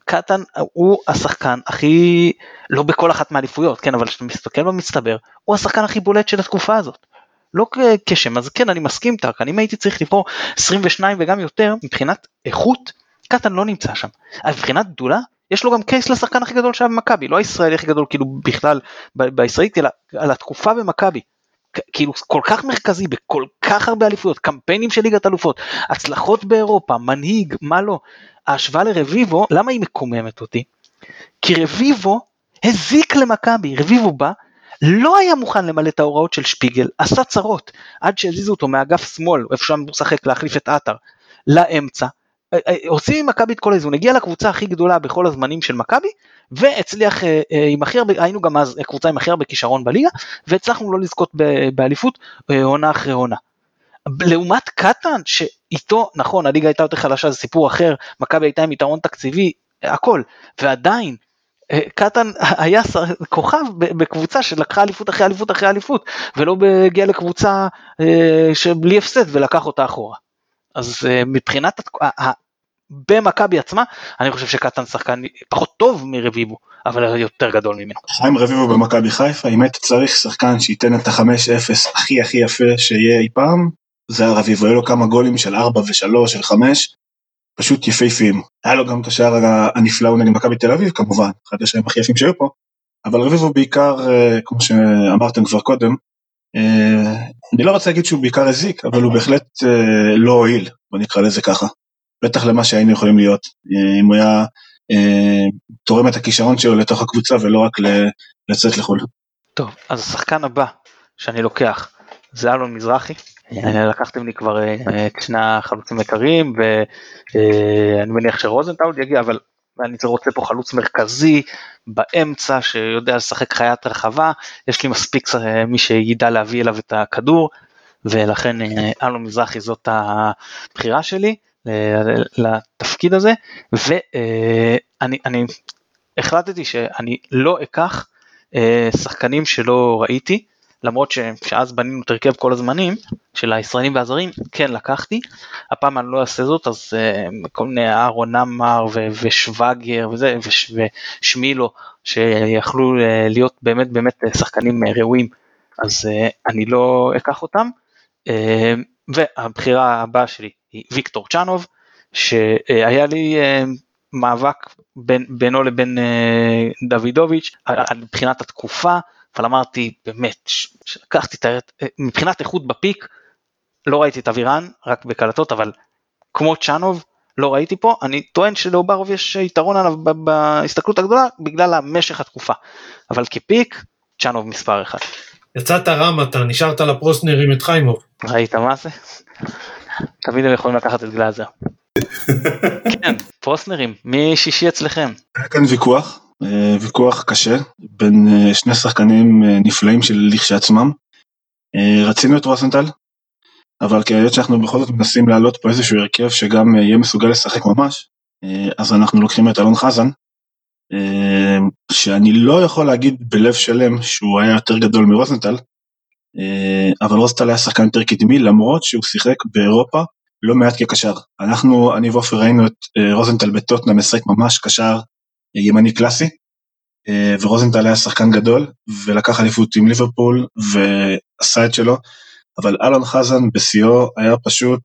קטן הוא השחקן הכי, לא בכל אחת מהאליפויות, כן, אבל כשאתה מסתכל במצטבר, הוא השחקן הכי בולט של התקופה הזאת. לא כשם, אז כן, אני מסכים טרקן, אם הייתי צריך לבחור 22 וגם יותר, מבחינת איכות, קטן לא נמצא שם. אבל מבחינת גדולה, יש לו גם קייס לשחקן הכי גדול שהיה במכבי, לא הישראלי הכי גדול כאילו בכלל בישראלית, אלא על התקופה במכבי. כאילו כל כך מרכזי בכל כך הרבה אליפויות, קמפיינים של ליגת אלופות, הצלחות באירופה, מנהיג, מה לא. ההשוואה לרביבו, למה היא מקוממת אותי? כי רביבו הזיק למכבי, רביבו בא, לא היה מוכן למלא את ההוראות של שפיגל, עשה צרות, עד שהזיזו אותו מאגף שמאל, איפה שהוא משחק להחליף את עטר, לאמצע, אה, אה, הוציא ממכבי את כל האיזון, הגיע לקבוצה הכי גדולה בכל הזמנים של מכבי, והצליח אה, עם הכי הרבה, היינו גם אז קבוצה עם הכי הרבה כישרון בליגה, והצלחנו לא לזכות באליפות עונה אחרי עונה. לעומת קטן שאיתו נכון הליגה הייתה יותר חלשה זה סיפור אחר מכבי הייתה עם יתרון תקציבי הכל. ועדיין קטן היה כוכב בקבוצה שלקחה אליפות אחרי אליפות אחרי אליפות ולא הגיע לקבוצה אה, שבלי הפסד ולקח אותה אחורה. אז אה, מבחינת במכבי עצמה אני חושב שקטן שחקן פחות טוב מרביבו אבל יותר גדול ממנו. חיים רביבו במכבי חיפה, אם היית צריך שחקן שייתן את ה-5-0 הכי הכי יפה שיהיה אי פעם, זה היה רביבו, היו לו כמה גולים של 4 ו-3, של 5, פשוט יפהפיים. היה לו גם את השער הנפלא נגד מכבי תל אביב כמובן, אחד השערים הכי יפים שהיו פה, אבל רביבו בעיקר, אה, כמו שאמרתם כבר קודם, אה, אני לא רוצה להגיד שהוא בעיקר הזיק, אבל הוא בהחלט אה, לא הועיל, בוא נקרא לזה ככה. בטח למה שהיינו יכולים להיות, אם הוא היה תורם את הכישרון שלו לתוך הקבוצה ולא רק לצאת לחו"ל. טוב, אז השחקן הבא שאני לוקח זה אלון מזרחי. אה, לקחתם לי כבר אה, את שני החלוצים העיקריים ואני מניח שרוזנטאול יגיע אבל אני רוצה פה חלוץ מרכזי באמצע שיודע לשחק חיית רחבה. יש לי מספיק אה, מי שידע להביא אליו את הכדור ולכן אה, אלון מזרחי זאת הבחירה שלי אה, לתפקיד הזה. ואני אני החלטתי שאני לא אקח אה, שחקנים שלא ראיתי, למרות שאז בנינו את הרכב כל הזמנים של הישראלים והזרים, כן לקחתי, הפעם אני לא אעשה זאת, אז אה, כל מיני אהרון עמר ו- ושווגר וזה, וש- ושמילו, שיכלו אה, להיות באמת באמת אה, שחקנים אה, ראויים, אז אה, אני לא אקח אותם. אה, והבחירה הבאה שלי היא ויקטור צ'אנוב, שהיה לי אה, מאבק בין, בינו לבין אה, דוידוביץ' על- מבחינת התקופה, אבל אמרתי באמת, שלקחתי את ה... מבחינת איכות בפיק, לא ראיתי את אבירן, רק בקלטות, אבל כמו צ'אנוב, לא ראיתי פה, אני טוען שלאוברוב יש יתרון עליו ב- בהסתכלות הגדולה בגלל המשך התקופה, אבל כפיק, צ'אנוב מספר אחד. יצאת רם אתה, נשארת לפרוסנרים את חיימוב. ראית מה זה? תמיד הם יכולים לקחת את גלאזר. כן, פרוסנרים, מי שישי אצלכם? היה כאן ויכוח, אה, ויכוח קשה, בין אה, שני שחקנים אה, נפלאים של לכשעצמם. אה, רצינו את רוזנטל, אבל כהיות שאנחנו בכל זאת מנסים להעלות פה איזשהו הרכב שגם אה, יהיה מסוגל לשחק ממש, אה, אז אנחנו לוקחים את אלון חזן, אה, שאני לא יכול להגיד בלב שלם שהוא היה יותר גדול מרוזנטל, אה, אבל רוזנטל היה שחקן יותר קדמי למרות שהוא שיחק באירופה לא מעט כקשר. אנחנו, אני ועופר ראינו את אה, רוזנטל בטוטנאם משחק ממש קשר אה, ימני קלאסי, אה, ורוזנטל היה שחקן גדול ולקח אליפות עם ליברפול ועשה את שלו, אבל אלון חזן בשיאו היה פשוט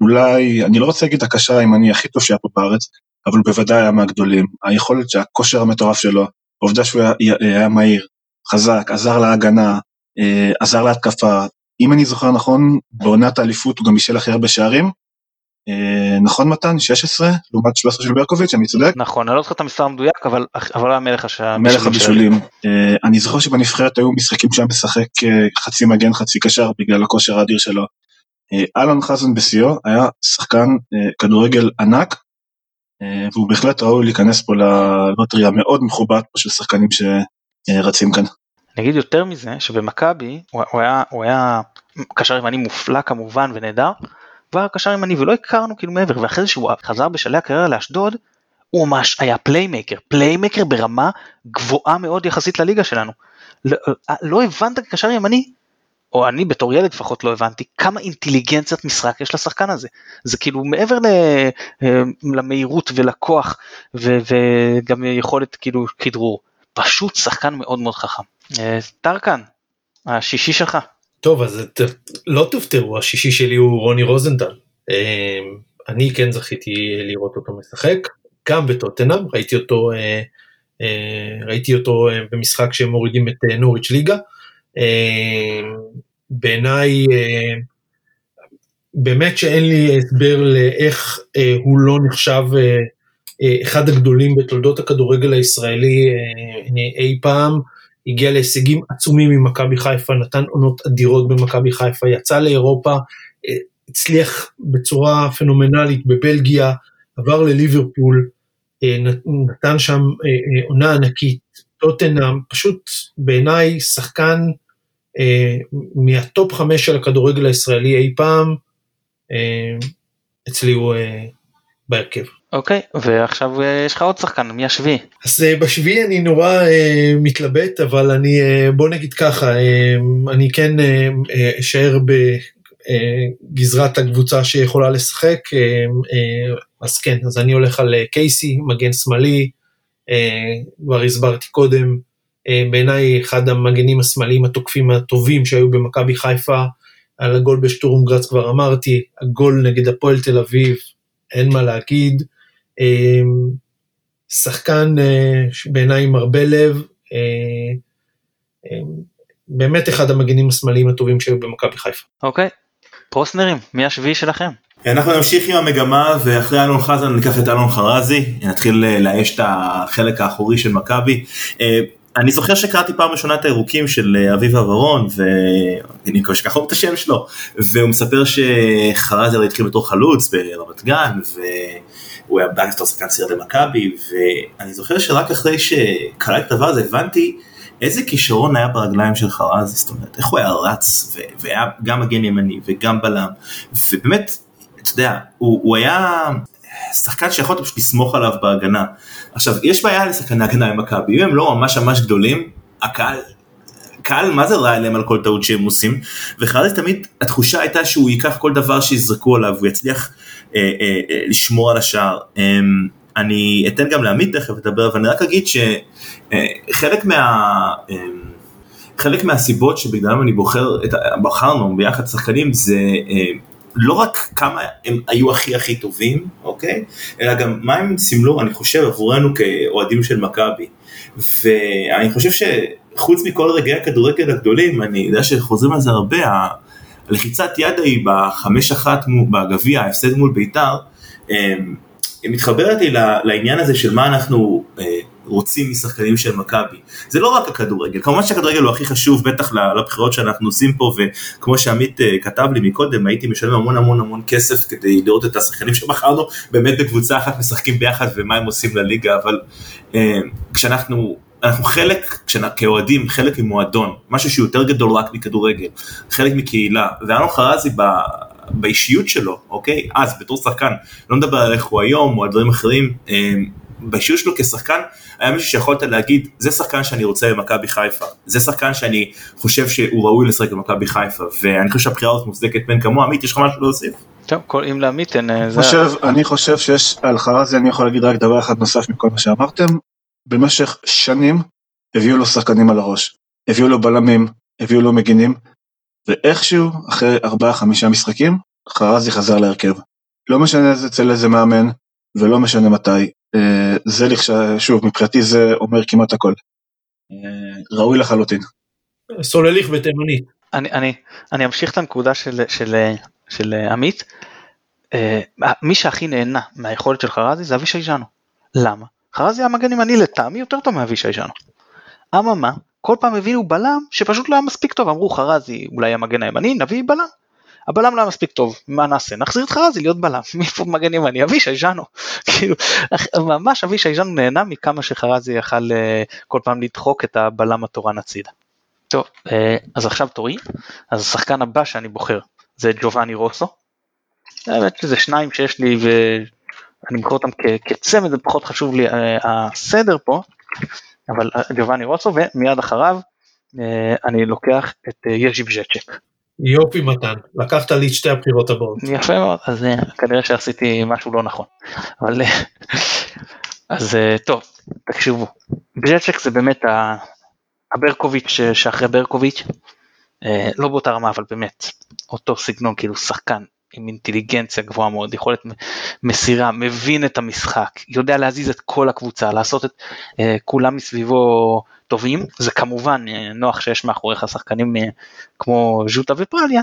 אולי, אני לא רוצה להגיד הקשר הימני הכי טוב שהיה פה בארץ, אבל הוא בוודאי היה מהגדולים. היכולת שהכושר המטורף שלו, העובדה שהוא היה, היה מהיר, חזק, עזר להגנה, אה, עזר להתקפה. אם אני זוכר נכון, בעונת האליפות הוא גם בישל הכי הרבה שערים. אה, נכון מתן? 16 לעומת 13 של ברקוביץ', אני צודק? נכון, אני לא זוכר את המספר המדויק, אבל הוא היה מלך השעה. מלך הבישולים. אה, אני זוכר שבנבחרת היו משחקים שהיה משחק אה, חצי מגן חצי קשר בגלל הכושר האדיר שלו. אלון חזן בשיאו היה שחקן כדורגל ענק, והוא בהחלט ראוי להיכנס פה ל lottery המאוד מכובד פה של שחקנים שרצים כאן. אני אגיד יותר מזה, שבמכבי הוא היה קשר ימני מופלא כמובן ונהדר, היה קשר ימני ולא הכרנו כאילו מעבר, ואחרי זה שהוא חזר בשלהי הקריירה לאשדוד, הוא ממש היה playmaker, playmaker ברמה גבוהה מאוד יחסית לליגה שלנו. לא, לא הבנת כקשר ימני, או אני בתור ילד לפחות לא הבנתי כמה אינטליגנציית משחק יש לשחקן הזה. זה כאילו מעבר ל, אה, למהירות ולכוח ו, וגם יכולת כאילו כדרור, פשוט שחקן מאוד מאוד חכם. אה, טרקן, השישי שלך. טוב, אז ת, לא תופתעו, השישי שלי הוא רוני רוזנטל. אה, אני כן זכיתי לראות אותו משחק, גם בטוטנאם, ראיתי אותו, ראיתי אותו במשחק שהם מורידים את נוריץ' ליגה. בעיניי, באמת שאין לי הסבר לאיך הוא לא נחשב אחד הגדולים בתולדות הכדורגל הישראלי אי פעם. הגיע להישגים עצומים עם מכבי חיפה, נתן עונות אדירות במכבי חיפה, יצא לאירופה, הצליח בצורה פנומנלית בבלגיה, עבר לליברפול, נתן שם עונה ענקית, טוטנאם, פשוט בעיניי שחקן אה, מהטופ חמש של הכדורגל הישראלי אי פעם, אה, אצלי הוא אה, בהרכב. אוקיי, ועכשיו יש לך עוד שחקן, מי השביעי? אז בשביעי אני נורא uh, מתלבט, אבל אני, uh, בוא נגיד ככה, uh, אני כן אשאר uh, בגזרת uh, הקבוצה שיכולה לשחק, אז כן, אז אני הולך על קייסי, מגן שמאלי, כבר הסברתי קודם, אה, בעיניי אחד המגנים השמאליים התוקפים הטובים שהיו במכבי חיפה, על הגול בשטורם גרץ כבר אמרתי, הגול נגד הפועל תל אביב, אין מה להגיד. אה, שחקן אה, בעיניי עם הרבה לב, באמת אחד המגנים השמאליים הטובים שהיו במכבי חיפה. אוקיי, פרוסנרים, מי השביעי שלכם? אנחנו נמשיך עם המגמה ואחרי אלון חזן ניקח את אלון חרזי, נתחיל לאייש את החלק האחורי של מכבי. אני זוכר שקראתי פעם ראשונה את הירוקים של אה, אביב אברון, ואני מקווה שככה הוא את השם שלו, והוא מספר שחרזר התחיל בתור חלוץ ברמת גן, והוא היה באנסטר שחקן סירת למכבי, ואני זוכר שרק אחרי שקראתי את הדבר הזה הבנתי איזה כישרון היה ברגליים של חרזי, זאת אומרת, איך הוא היה רץ, והיה גם מגן ימני וגם בלם, ובאמת, אתה יודע, הוא, הוא היה שחקן שיכולת פשוט לסמוך עליו בהגנה. עכשיו, יש בעיה לשחקני הגנה עם מכבי, אם הם לא ממש ממש גדולים, הקהל, קהל מה זה רע אליהם על כל טעות שהם עושים, וחרזי תמיד התחושה הייתה שהוא ייקח כל דבר שיזרקו עליו, הוא יצליח לשמור על השער. אה, אני אתן גם לעמית תכף לדבר, אבל אני רק אגיד שחלק אה, מה... אה, חלק מהסיבות שבגללם אני בוחר, את, בחרנו ביחד שחקנים זה אה, לא רק כמה הם היו הכי הכי טובים, אוקיי? אלא גם מה הם סימלו, אני חושב, עבורנו כאוהדים של מכבי. ואני חושב שחוץ מכל רגעי הכדורגל הגדולים, אני יודע שחוזרים על זה הרבה, הלחיצת יד ההיא בחמש אחת בגביע, ההפסד מול בית"ר, אמ, היא מתחברת לי לעניין הזה של מה אנחנו אה, רוצים משחקנים של מכבי. זה לא רק הכדורגל, כמובן שהכדורגל הוא הכי חשוב בטח לבחירות שאנחנו עושים פה וכמו שעמית אה, כתב לי מקודם הייתי משלם המון המון המון כסף כדי לראות את השחקנים שבחרנו באמת בקבוצה אחת משחקים ביחד ומה הם עושים לליגה אבל אה, כשאנחנו אנחנו חלק, כאוהדים, חלק ממועדון, משהו שהוא יותר גדול רק מכדורגל, חלק מקהילה, ואלון חרזי ב, באישיות שלו, אוקיי? אז בתור שחקן, לא מדבר על איך הוא היום או על דברים אחרים, אה, באישיות שלו כשחקן, היה מישהו שיכולת להגיד, זה שחקן שאני רוצה במכבי חיפה, זה שחקן שאני חושב שהוא ראוי לשחק במכבי חיפה, ואני חושב שהבחירה הזאת מוצדקת בין כמוה, עמית, יש לך משהו להוסיף? טוב, כל אם לעמית אין... אה, אני חושב שיש, על חרזי אני יכול להגיד רק דבר אחד נוסף מכל מה שאמרתם, במשך שנים הביאו לו שחקנים על הראש, הביאו לו בלמים, הביאו לו מגינים, ואיכשהו, אחרי ארבעה חמישה משחקים, חרזי חזר להרכב. לא משנה אצל איזה מאמן, ולא משנה מתי, אה, זה לכשה, שוב, מבחינתי זה אומר כמעט הכל. אה, ראוי לחלוטין. סולליך בתימנית. אני, אני, אני אמשיך את הנקודה של, של, של עמית. אה, מי שהכי נהנה מהיכולת של חרזי זה אבישי ז'אנו. למה? חרזי היה מגן ימני לטעמי יותר טוב מאבישי ז'אנו. אממה, כל פעם הביאו בלם שפשוט לא היה מספיק טוב, אמרו חרזי אולי המגן הימני, נביא בלם. הבלם לא היה מספיק טוב, מה נעשה? נחזיר את חרזי להיות בלם, מאיפה מגן ימני? אבישי ז'אנו. כאילו, ממש אבישי ז'אנו נהנה מכמה שחרזי יכל אה, כל פעם לדחוק את הבלם התורן הצידה. טוב, אה, אז עכשיו תורי, אז השחקן הבא שאני בוחר זה ג'ובאני רוסו. האמת שזה שניים שיש לי ואני בוחר אותם כצמד, זה פחות חשוב לי אה, הסדר פה, אבל ג'ובאני רוסו ומיד אחריו אה, אני לוקח את אה, יז'י בז'צ'ק. יופי מתן, לקחת לי את שתי הבחירות הבאות. יפה מאוד, אז אה, כנראה שעשיתי משהו לא נכון. אבל אה, אז אה, טוב, תקשיבו, בז'צ'ק זה באמת ה- הברקוביץ' שאחרי ברקוביץ', אה, לא באותה רמה אבל באמת, אותו סגנון כאילו שחקן עם אינטליגנציה גבוהה מאוד, יכולת מסירה, מבין את המשחק, יודע להזיז את כל הקבוצה, לעשות את אה, כולם מסביבו טובים, זה כמובן אה, נוח שיש מאחוריך שחקנים אה, כמו ז'וטה ופרליה,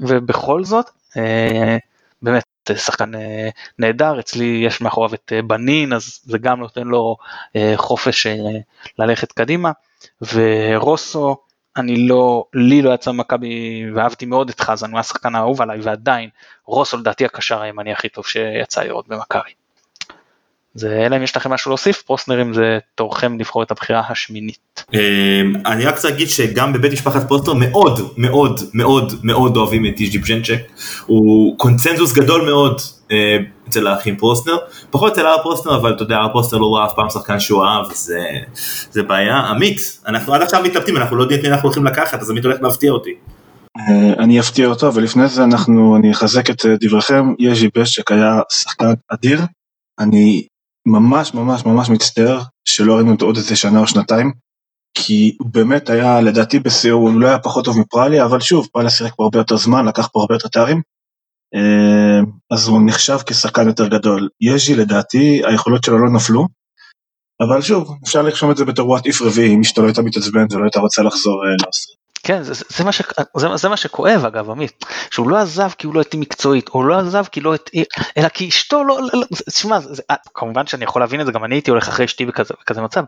ובכל זאת, אה, באמת אה, שחקן אה, נהדר, אצלי יש מאחוריו את אה, בנין, אז זה גם נותן לו אה, חופש אה, ללכת קדימה, ורוסו, אני לא, לי לא יצא מכבי ואהבתי מאוד את חזן, הוא היה השחקן האהוב עליי ועדיין רוסו לדעתי הקשר הימני הכי טוב שיצא לראות במכבי. זה אלא אם יש לכם משהו להוסיף, פרוסנרים זה תורכם לבחור את הבחירה השמינית. אמ, אני רק רוצה להגיד שגם בבית משפחת פרוסנר מאוד מאוד מאוד מאוד אוהבים את יז'י בז'נצ'ק, הוא קונצנזוס גדול מאוד אה, אצל האחים פרוסנר, פחות אצל הר פרוסנר אבל אתה יודע הר פרוסנר לא ראה אף פעם שחקן שהוא אהב, זה, זה בעיה. עמית, אנחנו עד עכשיו מתלבטים, אנחנו לא יודעים את מי אנחנו הולכים לקחת, אז עמית הולך להפתיע אותי. אה, אני אפתיע אותו, אבל לפני זה אנחנו, אני אחזק את אה, דבריכם, יז'י בשק היה שחקן אדיר, אני ממש ממש ממש מצטער שלא ראינו אותו עוד איזה שנה או שנתיים, כי הוא באמת היה לדעתי בשיאו, הוא לא היה פחות טוב מפרליה, אבל שוב, פרליה שיחק פה הרבה יותר זמן, לקח פה הרבה יותר תארים, אה, אז הוא נחשב כשחקן יותר גדול. יז'י לדעתי, היכולות שלו לא נפלו, אבל שוב, אפשר לרשום את זה בתור וואט איף רביעי, אם אשתו לא הייתה מתעצבנת ולא הייתה רוצה לחזור אה, לאוסטריה. כן, זה, זה, מה ש, זה, זה מה שכואב אגב עמית, שהוא לא עזב כי הוא לא התאים מקצועית, או לא עזב כי לא התאים, אלא כי אשתו לא, לא, לא תשמע, זה, אה, כמובן שאני יכול להבין את זה, גם אני הייתי הולך אחרי אשתי בכזה, בכזה מצב,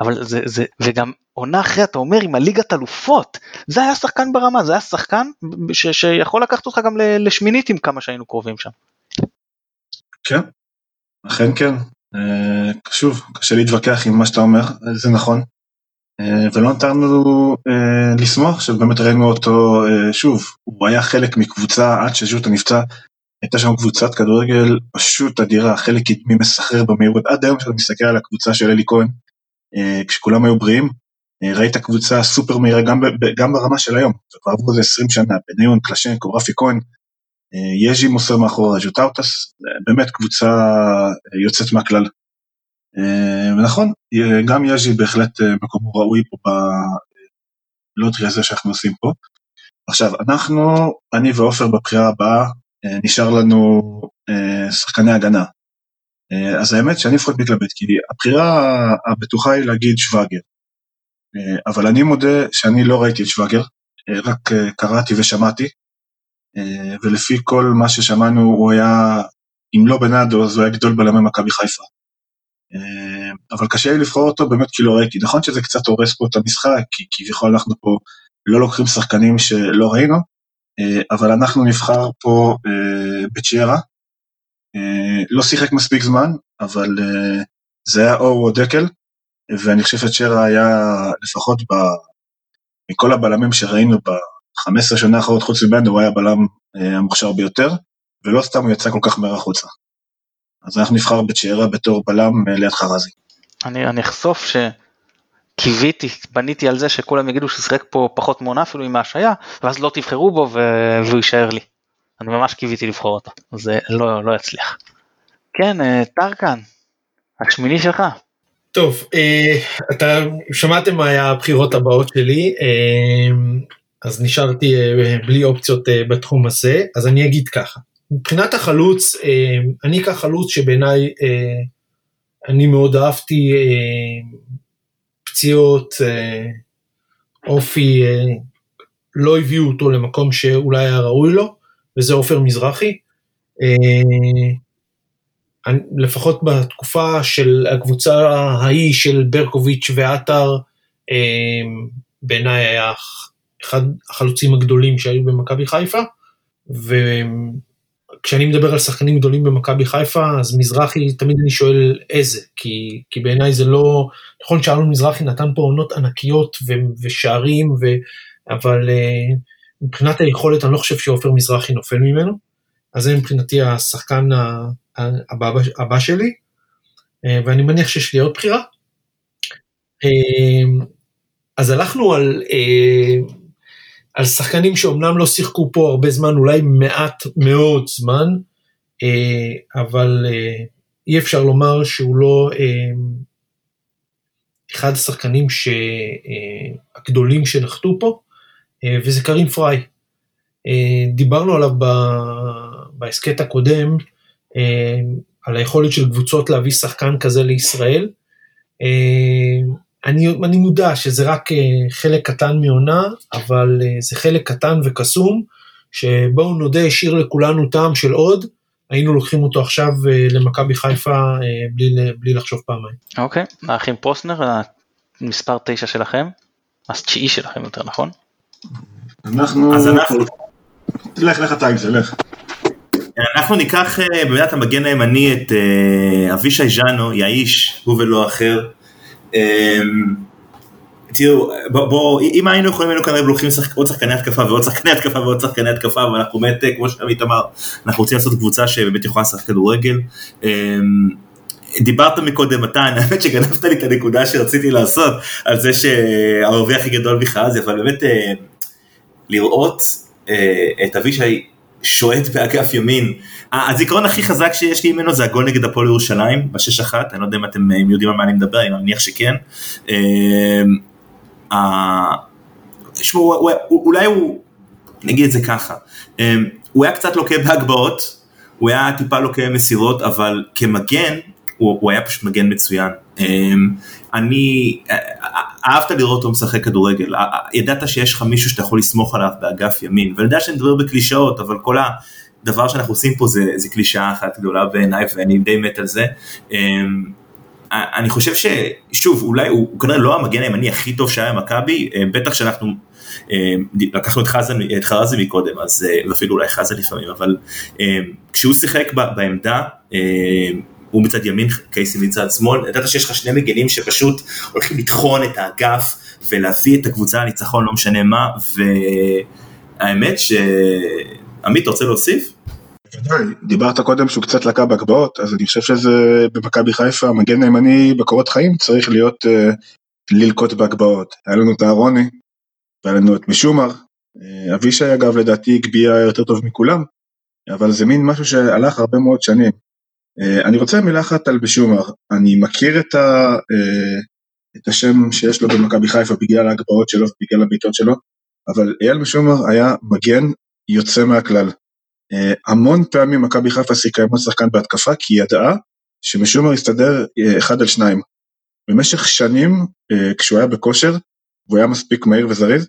אבל זה, זה, וגם עונה אחרי אתה אומר עם הליגת אלופות, זה היה שחקן ברמה, זה היה שחקן ש, שיכול לקחת אותך גם לשמינית עם כמה שהיינו קרובים שם. כן, אכן כן. אה, שוב, קשה להתווכח עם מה שאתה אומר, זה נכון. אה, ולא נתנו אה, לשמוח שבאמת ראינו אותו, אה, שוב, הוא היה חלק מקבוצה עד שז'וטה נפצע, הייתה שם קבוצת כדורגל פשוט אדירה, חלק קדמי מסחרר במהירות, עד היום כשאתה מסתכל על הקבוצה של אלי כהן, אה, כשכולם היו בריאים, אה, ראית קבוצה סופר מהירה גם, גם ברמה של היום, וכבר עברו איזה 20 שנה, בניון, קלשצ'נקו, רפי כהן, אה, יז'י מוסר מאחורה, ז'וטאוטאס, אה, באמת קבוצה אה, יוצאת מהכלל. אה, ונכון, אה, גם יז'י בהחלט אה, מקומו ראוי פה ב lottery הזה שאנחנו עושים פה. עכשיו, אנחנו, אני ועופר בבחירה הבאה, אה, נשאר לנו שחקני הגנה. אז האמת שאני לפחות מתלבט, כי הבחירה הבטוחה היא להגיד שוואגר. אבל אני מודה שאני לא ראיתי את שוואגר, רק קראתי ושמעתי, ולפי כל מה ששמענו הוא היה, אם לא בנאדו, אז הוא היה גדול בלמי מכבי חיפה. אה, אבל קשה לי לבחור אותו באמת כי לא ראיתי. נכון שזה קצת הורס פה את המשחק, כי כביכול אנחנו פה לא לוקחים שחקנים שלא ראינו, אה, אבל אנחנו נבחר פה אה, בצ'יירה. לא שיחק מספיק זמן, אבל זה היה אור או דקל, ואני חושב שצ'יירה היה לפחות ב... מכל הבלמים שראינו ב-15 שנה האחרונות חוץ ממנו, הוא היה הבלם המוכשר ביותר, ולא סתם הוא יצא כל כך מהר החוצה. אז אנחנו נבחר בצ'יירה בתור בלם אה, ליד חרזי. אני, אני אחשוף שקיוויתי, בניתי על זה שכולם יגידו ששיחק פה פחות מעונה אפילו עם ההשעיה, ואז לא תבחרו בו ו... והוא יישאר לי. אני ממש קיוויתי לבחור אותו, זה לא, לא יצליח. כן, אה, טרקן, השמיני שלך. טוב, אה, אתה שמעתם מה היה הבחירות הבאות שלי, אה, אז נשארתי אה, בלי אופציות אה, בתחום הזה, אז אני אגיד ככה. מבחינת החלוץ, אה, אני אקח חלוץ שבעיניי אה, אני מאוד אהבתי, אה, פציעות, אופי, לא הביאו אותו למקום שאולי היה ראוי לו, וזה עופר מזרחי. לפחות בתקופה של הקבוצה ההיא של ברקוביץ' ועטר, בעיניי היה אחד החלוצים הגדולים שהיו במכבי חיפה, וכשאני מדבר על שחקנים גדולים במכבי חיפה, אז מזרחי, תמיד אני שואל איזה, כי, כי בעיניי זה לא, נכון שאלון מזרחי נתן פה עונות ענקיות ו- ושערים, ו, אבל אה, מבחינת היכולת אני לא חושב שעופר מזרחי נופל ממנו, אז זה מבחינתי השחקן הבא, הבא שלי, אה, ואני מניח שיש לי עוד בחירה. אה, אז הלכנו על, אה, על שחקנים שאומנם לא שיחקו פה הרבה זמן, אולי מעט מאוד זמן, אה, אבל אה, אי אפשר לומר שהוא לא אה, אחד השחקנים הגדולים שנחתו פה, וזה קרים פריי. דיברנו עליו בהסכת הקודם, על היכולת של קבוצות להביא שחקן כזה לישראל. אה, אני, אני מודע שזה רק חלק קטן מעונה, אבל זה חלק קטן וקסום, שבואו נודה, השאיר לכולנו טעם של עוד, היינו לוקחים אותו עכשיו למכבי חיפה בלי, בלי לחשוב פעמיים. אוקיי, okay. האחים פרוסנר, המספר 9 שלכם, התשיעי שלכם יותר נכון? אנחנו... אז אנחנו... לך, לך אתה עם זה, לך. אנחנו ניקח אה, באמת המגן הימני את אה, אבישי ז'אנו, יאיש, הוא ולא אחר. אמ, תראו, בואו, אם היינו יכולים, היינו כנראה לוקחים עוד שחקני התקפה ועוד שחקני התקפה ועוד שחקני התקפה, אבל אנחנו באמת, אה, כמו שעמית אמר, אנחנו רוצים לעשות קבוצה שבאמת יכולה לשחק כדורגל. אמ, דיברת מקודם מתן, האמת שגנבת לי את הנקודה שרציתי לעשות, על זה שהערבי הכי גדול בכלל זה, אבל באמת לראות את אבישי שועט באגף ימין. הזיכרון הכי חזק שיש לי ממנו זה הגול נגד הפועל ירושלים בשש אחת, אני לא יודע אם אתם יודעים על מה אני מדבר, אני מניח שכן. אמ, שמעו, אולי הוא, נגיד את זה ככה, אמ, הוא היה קצת לוקה בהגבהות, הוא היה טיפה לוקה במסירות, אבל כמגן, הוא, הוא היה פשוט מגן מצוין. אמ, אני, אהבת לראות אותו משחק כדורגל, ידעת שיש לך מישהו שאתה יכול לסמוך עליו באגף ימין, ואני יודע שאני מדבר בקלישאות, אבל כל הדבר שאנחנו עושים פה זה, זה קלישאה אחת גדולה בעיניי, ואני די מת על זה. אמ, אני חושב ששוב, אולי הוא, הוא כנראה לא המגן הימני הכי טוב שהיה במכבי, אמ, בטח שאנחנו לקחנו את חזן, את חרזי מקודם, אז אפילו אולי חזן לפעמים, אבל כשהוא שיחק בעמדה, הוא מצד ימין, קייסי מצד שמאל, ידעת שיש לך שני מגנים שפשוט הולכים לטחון את האגף ולהביא את הקבוצה לניצחון, לא משנה מה, והאמת שעמית, רוצה להוסיף? בוודאי, דיברת קודם שהוא קצת לקה בהגבהות, אז אני חושב שזה במכבי חיפה, המגן הימני בקורות חיים צריך להיות uh, ללקוט בהגבהות. היה לנו את אהרוני, והיה לנו את משומר, uh, אבישי אגב לדעתי הגביה יותר טוב מכולם, אבל זה מין משהו שהלך הרבה מאוד שנים. אה, אני רוצה מילה אחת על בשומר, אני מכיר את, ה, אה, את השם שיש לו במכבי חיפה בגלל ההגבהות שלו ובגלל הבעיטות שלו, אבל אייל בשומר היה מגן יוצא מהכלל. אה, המון פעמים מכבי חיפה שיחקה עם שחקן בהתקפה כי היא ידעה שמשומר יסתדר אחד על שניים. במשך שנים כשהוא היה בכושר והוא היה מספיק מהיר וזריז,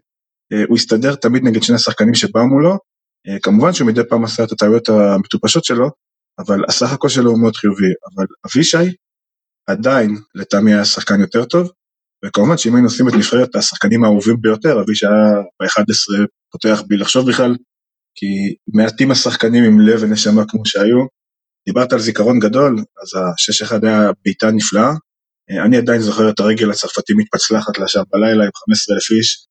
הוא הסתדר תמיד נגד שני השחקנים שבאו מולו, כמובן שהוא מדי פעם עשה את הטעויות המטופשות שלו, אבל הסך הכל שלו הוא מאוד חיובי, אבל אבישי עדיין לטעמי היה שחקן יותר טוב, וכמובן שאם היינו עושים את נבחרת השחקנים האהובים ביותר, אבישי היה ב-11 פותח בלי לחשוב בכלל, כי מעטים השחקנים עם לב ונשמה כמו שהיו. דיברת על זיכרון גדול, אז ה-6-1 היה בעיטה נפלאה. אני עדיין זוכר את הרגל הצרפתי מתפצלחת לה שם בלילה עם 15,000 איש.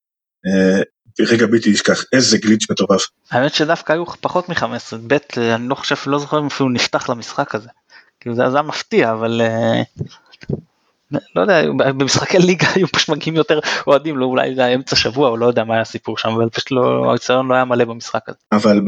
רגע בלתי נשכח, איזה גליץ' מטורף. האמת שדווקא היו פחות מ-15, ב' אני לא חושב, לא זוכר אם אפילו נפתח למשחק הזה. כאילו זה היה מפתיע, אבל אה, לא יודע, במשחקי ליגה היו פשוט מגיעים יותר אוהדים, לא אולי זה היה אמצע שבוע או לא יודע מה היה הסיפור שם, אבל פשוט לא, הציון לא היה מלא במשחק הזה. אבל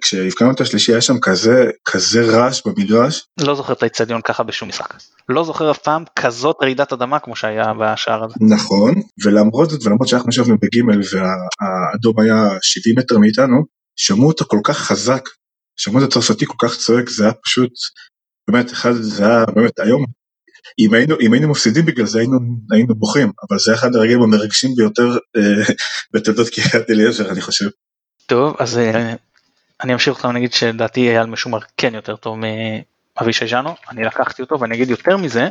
כשהבקענו את השלישי היה שם כזה, כזה רעש במגרש. לא זוכר את האיצטדיון ככה בשום משחק. לא זוכר אף פעם כזאת רעידת אדמה כמו שהיה בשער הזה. נכון, ולמרות זאת ולמרות שאנחנו ישבנו בגימל והאדום היה 70 מטר מאיתנו, שמעו אותו כל כך חזק, שמעו את הצרפתי כל כך צועק, זה היה פשוט, באמת, אחד, זה היה באמת היום אם היינו, אם היינו מפסידים בגלל זה היינו, היינו בוכים, אבל זה אחד הרגעים המרגשים ביותר אה, בתולדות קריית אליעזר אני חושב. טוב אז אה, אני אמשיך אותך ונגיד שלדעתי אייל משומר כן יותר טוב מאבישי ז'אנו, אני לקחתי אותו ואני אגיד יותר מזה,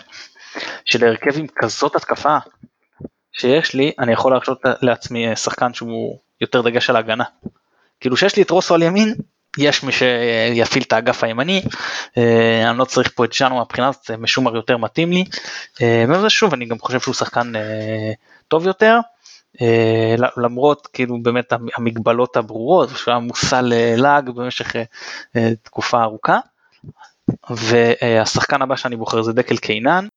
שלהרכב עם כזאת התקפה שיש לי, אני יכול להרשות לעצמי אה, שחקן שהוא יותר דגש על ההגנה. כאילו שיש לי את רוסו על ימין, יש מי שיפעיל את האגף הימני, אה, אני לא צריך פה את ז'אנו מהבחינה הזאת, משומר יותר מתאים לי, אה, וזה שוב אני גם חושב שהוא שחקן אה, טוב יותר, למרות כאילו באמת המגבלות הברורות, שהוא היה מושא ללעג במשך תקופה ארוכה, והשחקן הבא שאני בוחר זה דקל קיינן,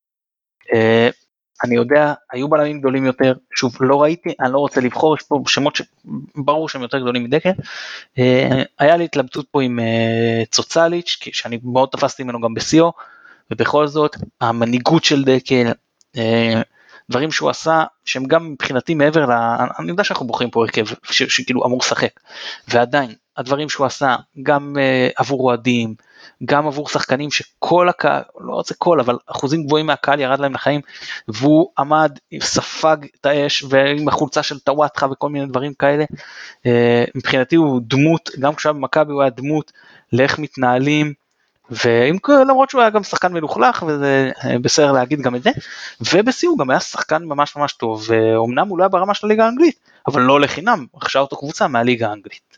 אני יודע, היו בלמים גדולים יותר, שוב, לא ראיתי, אני לא רוצה לבחור, יש פה שמות שברור שהם יותר גדולים מדקל. אה, היה לי התלבטות פה עם אה, צוצליץ', שאני מאוד תפסתי ממנו גם בשיאו, ובכל זאת, המנהיגות של דקל, אה, דברים שהוא עשה שהם גם מבחינתי מעבר ל... אני יודע שאנחנו בוחרים פה הרכב שכאילו אמור לשחק. ועדיין הדברים שהוא עשה גם uh, עבור אוהדים גם עבור שחקנים שכל הקהל לא רוצה כל אבל אחוזים גבוהים מהקהל ירד להם לחיים והוא עמד ספג את האש ועם החולצה של טוואטחה וכל מיני דברים כאלה uh, מבחינתי הוא דמות גם כשהיה במכבי הוא היה דמות לאיך מתנהלים ועם למרות שהוא היה גם שחקן מלוכלך וזה אה, בסדר להגיד גם את זה ובשיא הוא גם היה שחקן ממש ממש טוב ואומנם הוא לא היה ברמה של הליגה האנגלית אבל לא לחינם רכשה אותו קבוצה מהליגה האנגלית.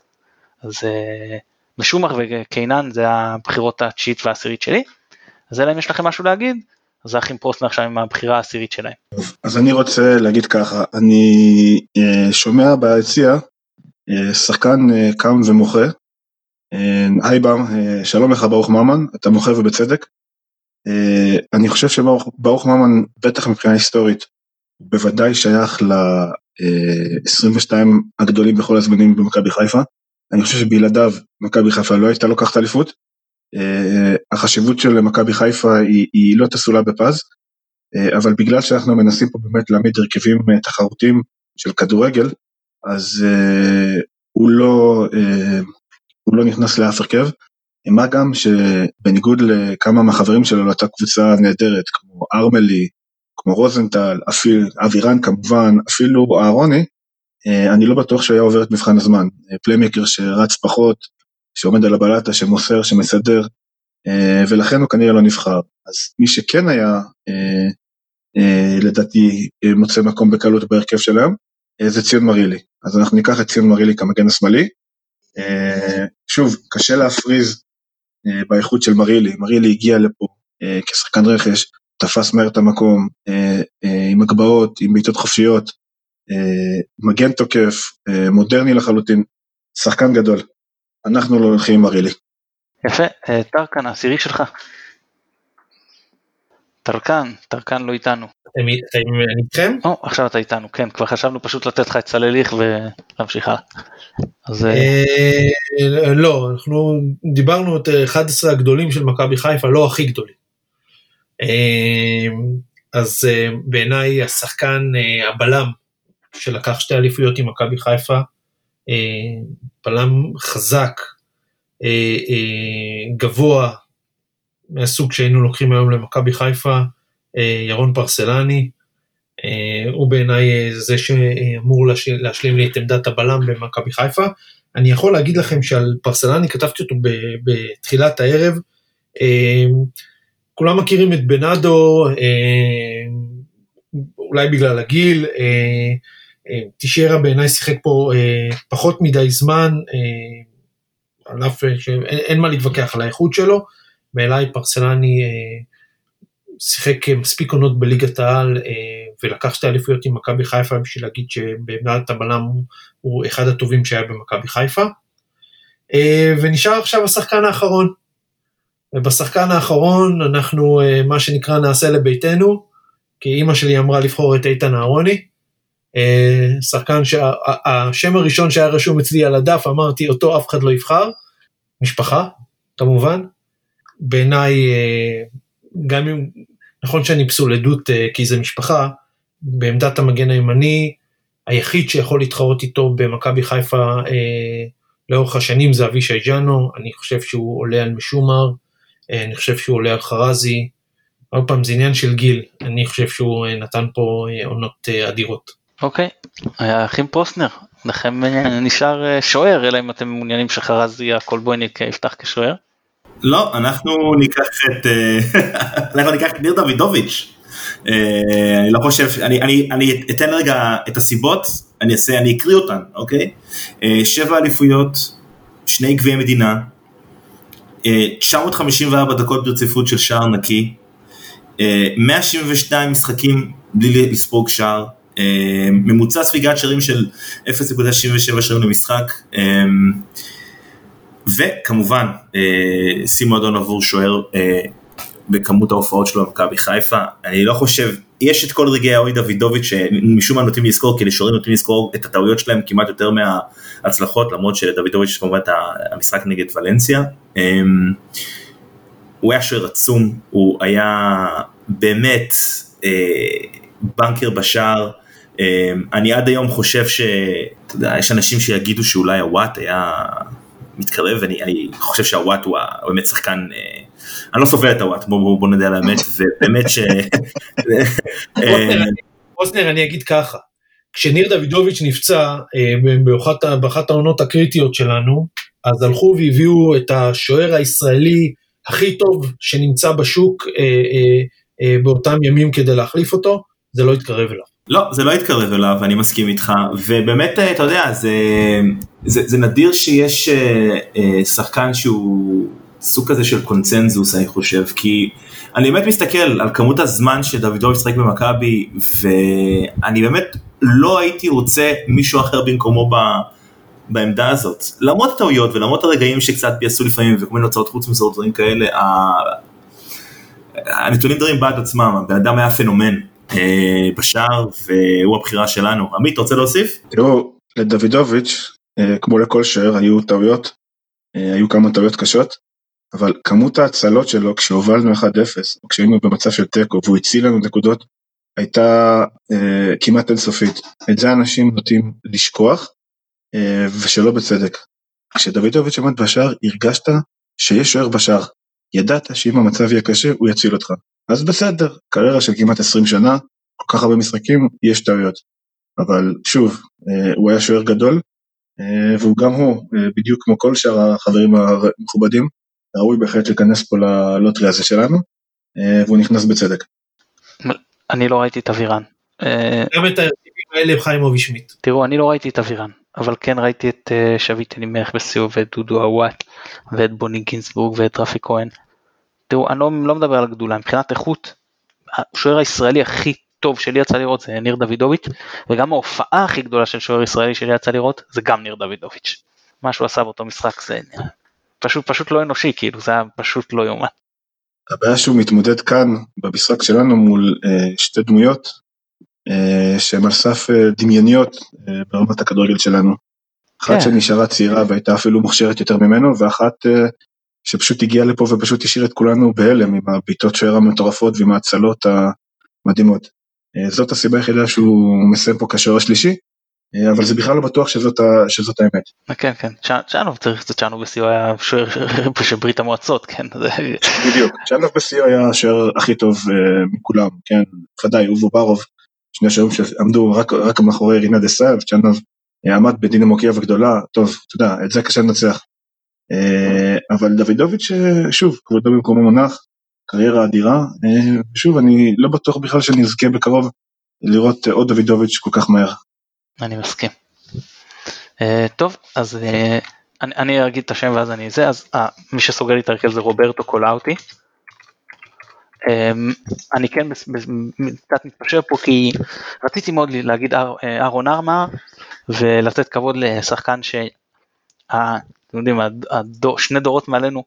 אז אה, משומח וקיינן זה הבחירות התשיעית והעשירית שלי אז אלא אם יש לכם משהו להגיד אז האחים פרוסנר עכשיו עם הבחירה העשירית שלהם. אז אני רוצה להגיד ככה אני אה, שומע ביציע שחקן קם ומוחה אה, היי בר, אה, שלום לך ברוך ממן, אתה מוכר ובצדק. אה, אני חושב שברוך ממן, בטח מבחינה היסטורית, בוודאי שייך ל-22 הגדולים בכל הזמנים במכבי חיפה. אני חושב שבלעדיו מכבי חיפה לא הייתה לוקחת אליפות. החשיבות של מכבי חיפה היא, היא לא תסולה בפז, אבל בגלל שאנחנו מנסים פה באמת להעמיד הרכבים תחרותיים של כדורגל, אז הוא לא, הוא לא נכנס לאף הרכב, מה גם שבניגוד לכמה מהחברים שלו לאותה קבוצה נהדרת, כמו ארמלי, כמו רוזנטל, אפילו אבירן כמובן, אפילו אהרוני, אה, אני לא בטוח שהוא היה עובר את מבחן הזמן. פליימקר שרץ פחות, שעומד על הבלטה, שמוסר, שמסדר, אה, ולכן הוא כנראה לא נבחר. אז מי שכן היה, אה, לדעתי, מוצא מקום בקלות בהרכב שלהם, זה ציון מרילי. אז אנחנו ניקח את ציון מרילי כמגן השמאלי, אה, שוב, קשה להפריז אה, באיכות של מרילי, מרילי הגיע לפה אה, כשחקן רכש, תפס מהר את המקום, עם הגבהות, עם בעיטות חופשיות, מגן תוקף, מודרני לחלוטין, שחקן גדול. אנחנו לא הולכים עם מרילי. יפה, טרקן, העשירי שלך. טרקן, טרקן לא איתנו. אני איתכם? או, עכשיו אתה איתנו, כן, כבר חשבנו פשוט לתת לך את סלליך ולהמשיך הלאה. אז... אה, לא, אנחנו דיברנו את 11 הגדולים של מכבי חיפה, לא הכי גדולים. אה, אז אה, בעיניי השחקן הבלם שלקח שתי אליפויות עם מכבי חיפה, בלם חזק, גבוה, מהסוג שהיינו לוקחים היום למכבי חיפה, אה, ירון פרסלני, אה, הוא בעיניי אה, זה שאמור להשלים לי את עמדת הבלם במכבי חיפה. אני יכול להגיד לכם שעל פרסלני כתבתי אותו בתחילת הערב, כולם מכירים את בנאדו, אולי בגלל הגיל, תישארה בעיניי שיחק פה פחות מדי זמן, על אף שאין מה להתווכח על האיכות שלו, בעיניי פרסלני שיחק מספיק עונות בליגת העל אה, ולקח שתי אליפויות עם מכבי חיפה בשביל להגיד שבעמדת הבלם הוא אחד הטובים שהיה במכבי חיפה. אה, ונשאר עכשיו השחקן האחרון. ובשחקן האחרון אנחנו אה, מה שנקרא נעשה לביתנו, כי אימא שלי אמרה לבחור את איתן אהרוני. שחקן שהשם הראשון שהיה רשום אצלי על הדף אמרתי אותו אף אחד לא יבחר, משפחה כמובן. בעיניי גם אם, נכון שאני פסול עדות אה, כי זה משפחה, בעמדת המגן הימני, היחיד שיכול להתחרות איתו במכבי חיפה אה, לאורך השנים זה אבישי ג'אנו, אני חושב שהוא עולה על משומר, אה, אני חושב שהוא עולה על חרזי, עוד פעם זה עניין של גיל, אני חושב שהוא אה, נתן פה אה, עונות אה, אדירות. אוקיי, האחים פרוסנר, לכם אה, נשאר שוער, אלא אם אתם מעוניינים שחרזי הקולבויניק יפתח כשוער. לא, אנחנו ניקח את, אה, אנחנו ניקח את ניר דוידוביץ'. אה, אני לא חושב, אני, אני, אני אתן רגע את הסיבות, אני אעשה, אני אקריא אותן, אוקיי? אה, שבע אליפויות, שני גביעי מדינה, 954 דקות ברציפות של שער נקי, 172 משחקים בלי לספוג שער, ממוצע ספיגת שערים של 0.67 שערים למשחק, וכמובן, אה, שיא מועדון עבור שוער אה, בכמות ההופעות שלו במכבי חיפה. אני לא חושב יש את כל רגעי האוי דוידוביץ' שמשום מה נוטים לזכור, כי לשוערים נוטים לזכור את הטעויות שלהם כמעט יותר מההצלחות, למרות שלדוידוביץ' יש כמובן את המשחק נגד ולנסיה. אמ, הוא היה שוער עצום, הוא היה באמת אה, בנקר בשער. אמ, אני עד היום חושב ש... אתה יודע, יש אנשים שיגידו שאולי הוואט היה מתקרב, אני, אני חושב שהוואט הוא באמת שחקן, אה, אני לא סובל את הוואט, בוא, בוא, נדע על האמת, ובאמת ש... אוסנר, אני אגיד ככה, כשניר דוידוביץ' נפצע אה, באחת, באחת העונות הקריטיות שלנו, אז הלכו והביאו את השוער הישראלי הכי טוב שנמצא בשוק אה, אה, אה, באותם ימים כדי להחליף אותו, זה לא יתקרב אליו. לא, זה לא יתקרב אליו, אני מסכים איתך, ובאמת, אתה יודע, זה, זה, זה נדיר שיש אה, אה, שחקן שהוא סוג כזה של קונצנזוס, אני חושב, כי אני באמת מסתכל על כמות הזמן שדוידוב ישחק במכבי, ואני באמת לא הייתי רוצה מישהו אחר במקומו ב... בעמדה הזאת. למרות הטעויות ולמרות הרגעים שקצת ביעשו לפעמים וכל מיני הוצאות חוץ מסורת דברים כאלה, הנתונים דברים בעד עצמם, הבן אדם היה פנומן. אה, בשער והוא הבחירה שלנו. עמית, אתה רוצה להוסיף? תראו, לדוידוביץ', אה, כמו לכל שוער, היו טעויות, אה, היו כמה טעויות קשות, אבל כמות ההצלות שלו כשהובלנו 1-0, או כשהיינו במצב של תיקו והוא הציל לנו נקודות, הייתה אה, כמעט אינסופית. את זה אנשים נוטים לשכוח, אה, ושלא בצדק. כשדוידוביץ' עמד בשער, הרגשת שיש שוער בשער. ידעת שאם המצב יהיה קשה, הוא יציל אותך. אז בסדר, קריירה של כמעט 20 שנה, כל כך הרבה משחקים, יש טעויות. אבל שוב, אה, הוא היה שוער גדול, אה, והוא גם הוא, אה, בדיוק כמו כל שאר החברים המכובדים, ראוי בהחלט להיכנס פה ללוטרי הזה שלנו, והוא נכנס בצדק. אני לא ראיתי את אבירן. גם את ההרכבים האלה חיימוביץ' שמיט. תראו, אני לא ראיתי את אבירן, אבל כן ראיתי את שביט אלימלך בסיור ואת דודו עוואט ואת בוני גינסבורג ואת רפי כהן. תראו, אני לא, לא מדבר על גדולה, מבחינת איכות, השוער הישראלי הכי טוב שלי יצא לראות זה ניר דוידוביץ', וגם ההופעה הכי גדולה של שוער ישראלי שלי יצא לראות זה גם ניר דוידוביץ'. מה שהוא עשה באותו משחק זה פשוט פשוט לא אנושי, כאילו זה היה פשוט לא יאומן. הבעיה שהוא מתמודד כאן במשחק שלנו מול אה, שתי דמויות אה, שהן על סף אה, דמיוניות אה, ברמת הכדורגל שלנו. אחת כן. שנשארה צעירה והייתה אפילו מוכשרת יותר ממנו, ואחת אה, שפשוט הגיע לפה ופשוט השאיר את כולנו בהלם עם הבעיטות שוער המטורפות ועם ההצלות המדהימות. אה, זאת הסיבה היחידה שהוא מסיים פה כשוער השלישי, אה, אבל זה בכלל לא בטוח שזאת, שזאת האמת. אה, כן כן, צ'אנוב צריך, את צ'אנוב בשיאו היה שוער של ברית המועצות, כן. בדיוק, צ'אנוב בשיאו היה השוער הכי טוב מכולם, כן, ודאי, אובו ברוב, שני שוערים שעמדו רק, רק מאחורי רינת דסאייב, צ'אנוב עמד בדינמו קייב הגדולה, טוב, אתה יודע, את זה קשה לנצח. אה, אבל דוידוביץ' אה, שוב כבודו במקומו מונח קריירה אדירה אה, שוב אני לא בטוח בכלל שאני אזכה בקרוב לראות עוד דוידוביץ' כל כך מהר. אני מסכים. טוב אז אני, אני אגיד את השם ואז אני זה אז מי שסוגר לי את הרכב זה רוברטו קולאוטי. אני כן קצת מתפשר פה כי רציתי מאוד להגיד אהרון ארמה ולתת כבוד לשחקן ש... אתם יודעים, הדור, שני דורות מעלינו,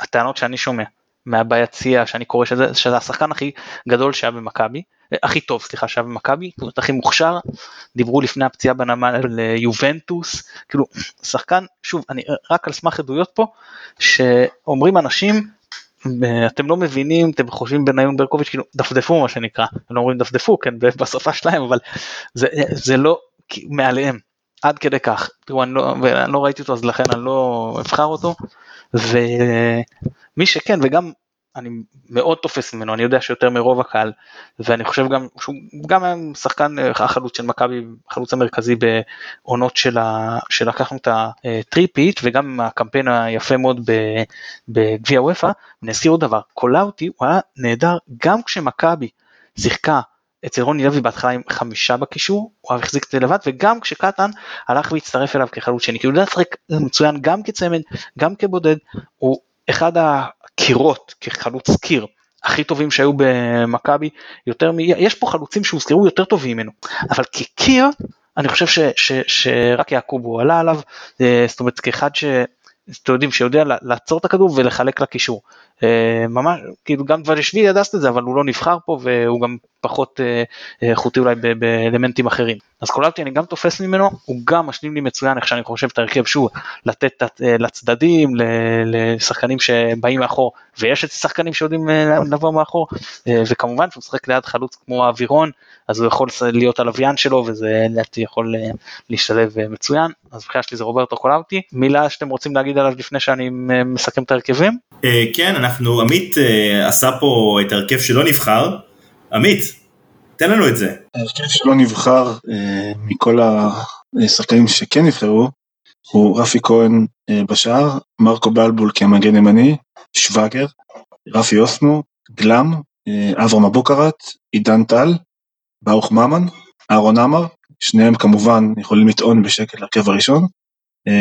הטענות שאני שומע מהביציע שאני קורא שזה, שזה השחקן הכי גדול שהיה במכבי, אה, הכי טוב סליחה שהיה במכבי, הכי מוכשר, דיברו לפני הפציעה בנמל ליובנטוס, כאילו שחקן, שוב, אני רק על סמך עדויות פה, שאומרים אנשים, אה, אתם לא מבינים, אתם חושבים בניון ברקוביץ', כאילו דפדפו מה שנקרא, לא אומרים דפדפו, כן, בשפה שלהם, אבל זה, זה לא מעליהם, עד כדי כך. תראו, אני לא, ואני לא ראיתי אותו אז לכן אני לא אבחר אותו. ומי שכן, וגם אני מאוד תופס ממנו, אני יודע שיותר מרוב הקהל, ואני חושב גם שהוא גם היה שחקן החלוץ של מכבי, החלוץ המרכזי בעונות של ה, שלקחנו את ה three-peat, וגם הקמפיין היפה מאוד בגביע אופ"א, אני אזכיר עוד דבר, קולאוטי הוא היה נהדר גם כשמכבי שיחקה אצל רוני לוי בהתחלה עם חמישה בקישור, הוא החזיק את זה לבד, וגם כשקטן הלך והצטרף אליו כחלוץ שני, כי הוא יודע לשחק מצוין גם כצמד, גם כבודד, הוא אחד הקירות, כחלוץ קיר, הכי טובים שהיו במכבי, יותר מ... יש פה חלוצים שהוזכרו יותר טובים ממנו, אבל כקיר, אני חושב ש, ש, שרק יעקב הוא עלה עליו, אה, זאת אומרת כאחד ש... אתם יודעים שיודע לעצור את הכדור ולחלק לקישור. אה, ממש כאילו גם דברישווילי ידע את זה אבל הוא לא נבחר פה והוא גם פחות איכותי אולי באלמנטים אחרים. אז קולאוטי אני גם תופס ממנו, הוא גם משלים לי מצוין איך שאני חושב את ההרכב שוב, לתת לצדדים, לשחקנים שבאים מאחור, ויש את השחקנים שיודעים לבוא מאחור, וכמובן שהוא משחק ליד חלוץ כמו האווירון, אז הוא יכול להיות הלוויין שלו וזה יכול להשתלב מצוין, אז בחירה שלי זה רוברטו קולאוטי, מילה שאתם רוצים להגיד עליו לפני שאני מסכם את ההרכבים? כן, אנחנו, עמית עשה פה את ההרכב שלא נבחר, עמית, תן לנו את זה. ההרכב שלא נבחר מכל השחקנים שכן נבחרו, הוא רפי כהן בשער, מרקו בלבול כמגן ימני, שווגר, רפי אוסמו, גלאם, אברהם אבוקרט, עידן טל, ברוך ממן, אהרון עמר, שניהם כמובן יכולים לטעון בשקט להרכב הראשון,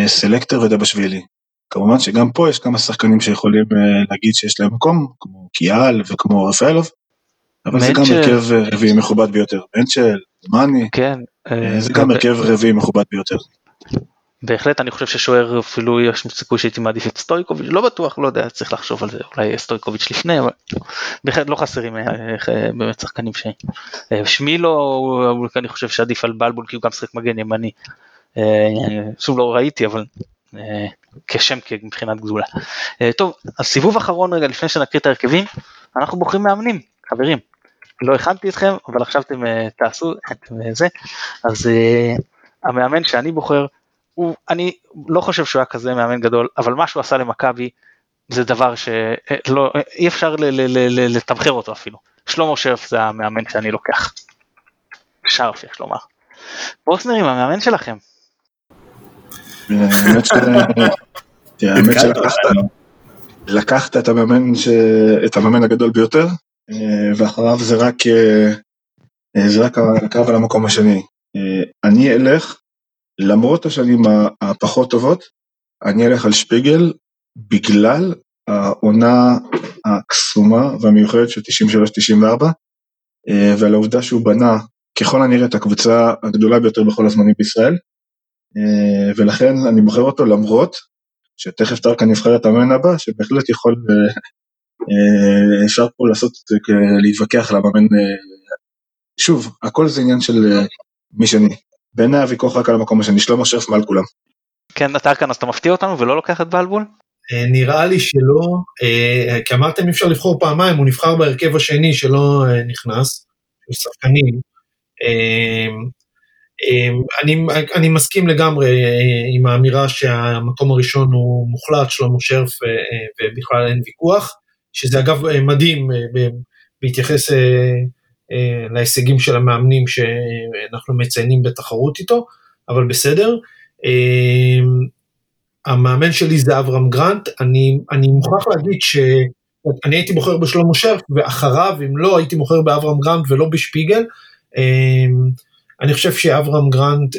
סלקטר ודבשווילי. כמובן שגם פה יש כמה שחקנים שיכולים להגיד שיש להם מקום, כמו קיאל וכמו רפאלוב, אבל זה גם הרכב רביעי מכובד ביותר. מנצ'ל, מאני, כן, זה גם הרכב רביעי מכובד ביותר. בהחלט אני חושב ששוער אפילו יש סיכוי שהייתי מעדיף את סטויקוביץ' לא בטוח לא יודע צריך לחשוב על זה אולי סטויקוביץ' לפני אבל בהחלט לא חסרים באמת שחקנים ש... שמילו אני חושב שעדיף על בלבול כי הוא גם שחק מגן ימני. שוב לא ראיתי אבל כשם מבחינת גדולה. טוב אז סיבוב אחרון רגע לפני שנקריא את ההרכבים אנחנו בוחרים מאמנים חברים לא הכנתי אתכם אבל עכשיו אתם תעשו את זה אז המאמן שאני בוחר הוא, אני לא חושב שהוא היה כזה מאמן גדול, אבל מה שהוא עשה למכבי זה דבר שלא, אי אפשר לתמחר אותו אפילו. שלמה שרף זה המאמן שאני לוקח. שרף יש לומר. בוסנרים המאמן שלכם. האמת שלקחת את המאמן הגדול ביותר, ואחריו זה רק, זה רק הקרב על המקום השני. אני אלך למרות השנים הפחות טובות, אני אלך על שפיגל בגלל העונה הקסומה והמיוחדת של 93-94, ועל העובדה שהוא בנה ככל הנראה את הקבוצה הגדולה ביותר בכל הזמנים בישראל, ולכן אני בוחר אותו למרות שתכף טרקן נבחר את המאמן הבא, שבהחלט יכול, אפשר פה לעשות, להתווכח על המאמן, שוב, הכל זה עניין של מי שני. בעיניי הוויכוח רק על המקום השני, שלמה שרף מעל כולם. כן, אתה כאן אז אתה מפתיע אותנו ולא לוקח את בלבול? נראה לי שלא, כי אמרתם אי אפשר לבחור פעמיים, הוא נבחר בהרכב השני שלא נכנס, יש שחקנים. אני, אני מסכים לגמרי עם האמירה שהמקום הראשון הוא מוחלט, שלמה שרף, ובכלל אין ויכוח, שזה אגב מדהים בהתייחס להישגים של המאמנים שאנחנו מציינים בתחרות איתו, אבל בסדר. המאמן שלי זה אברהם גרנט, אני, אני מוכרח להגיד שאני הייתי בוחר בשלמה שרף, ואחריו, אם לא, הייתי בוחר באברהם גרנט ולא בשפיגל. אני חושב שאברהם גרנט,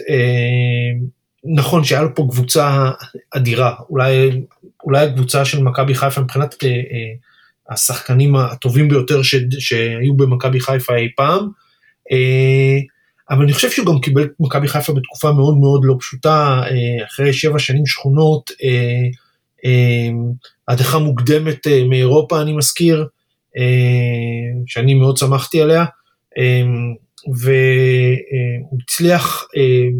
נכון שהיה לו פה קבוצה אדירה, אולי, אולי הקבוצה של מכבי חיפה מבחינת השחקנים הטובים ביותר ש, שהיו במכבי חיפה אי פעם, אבל אני חושב שהוא גם קיבל את מכבי חיפה בתקופה מאוד מאוד לא פשוטה, אחרי שבע שנים שכונות, הדחה מוקדמת מאירופה אני מזכיר, שאני מאוד שמחתי עליה, והוא הצליח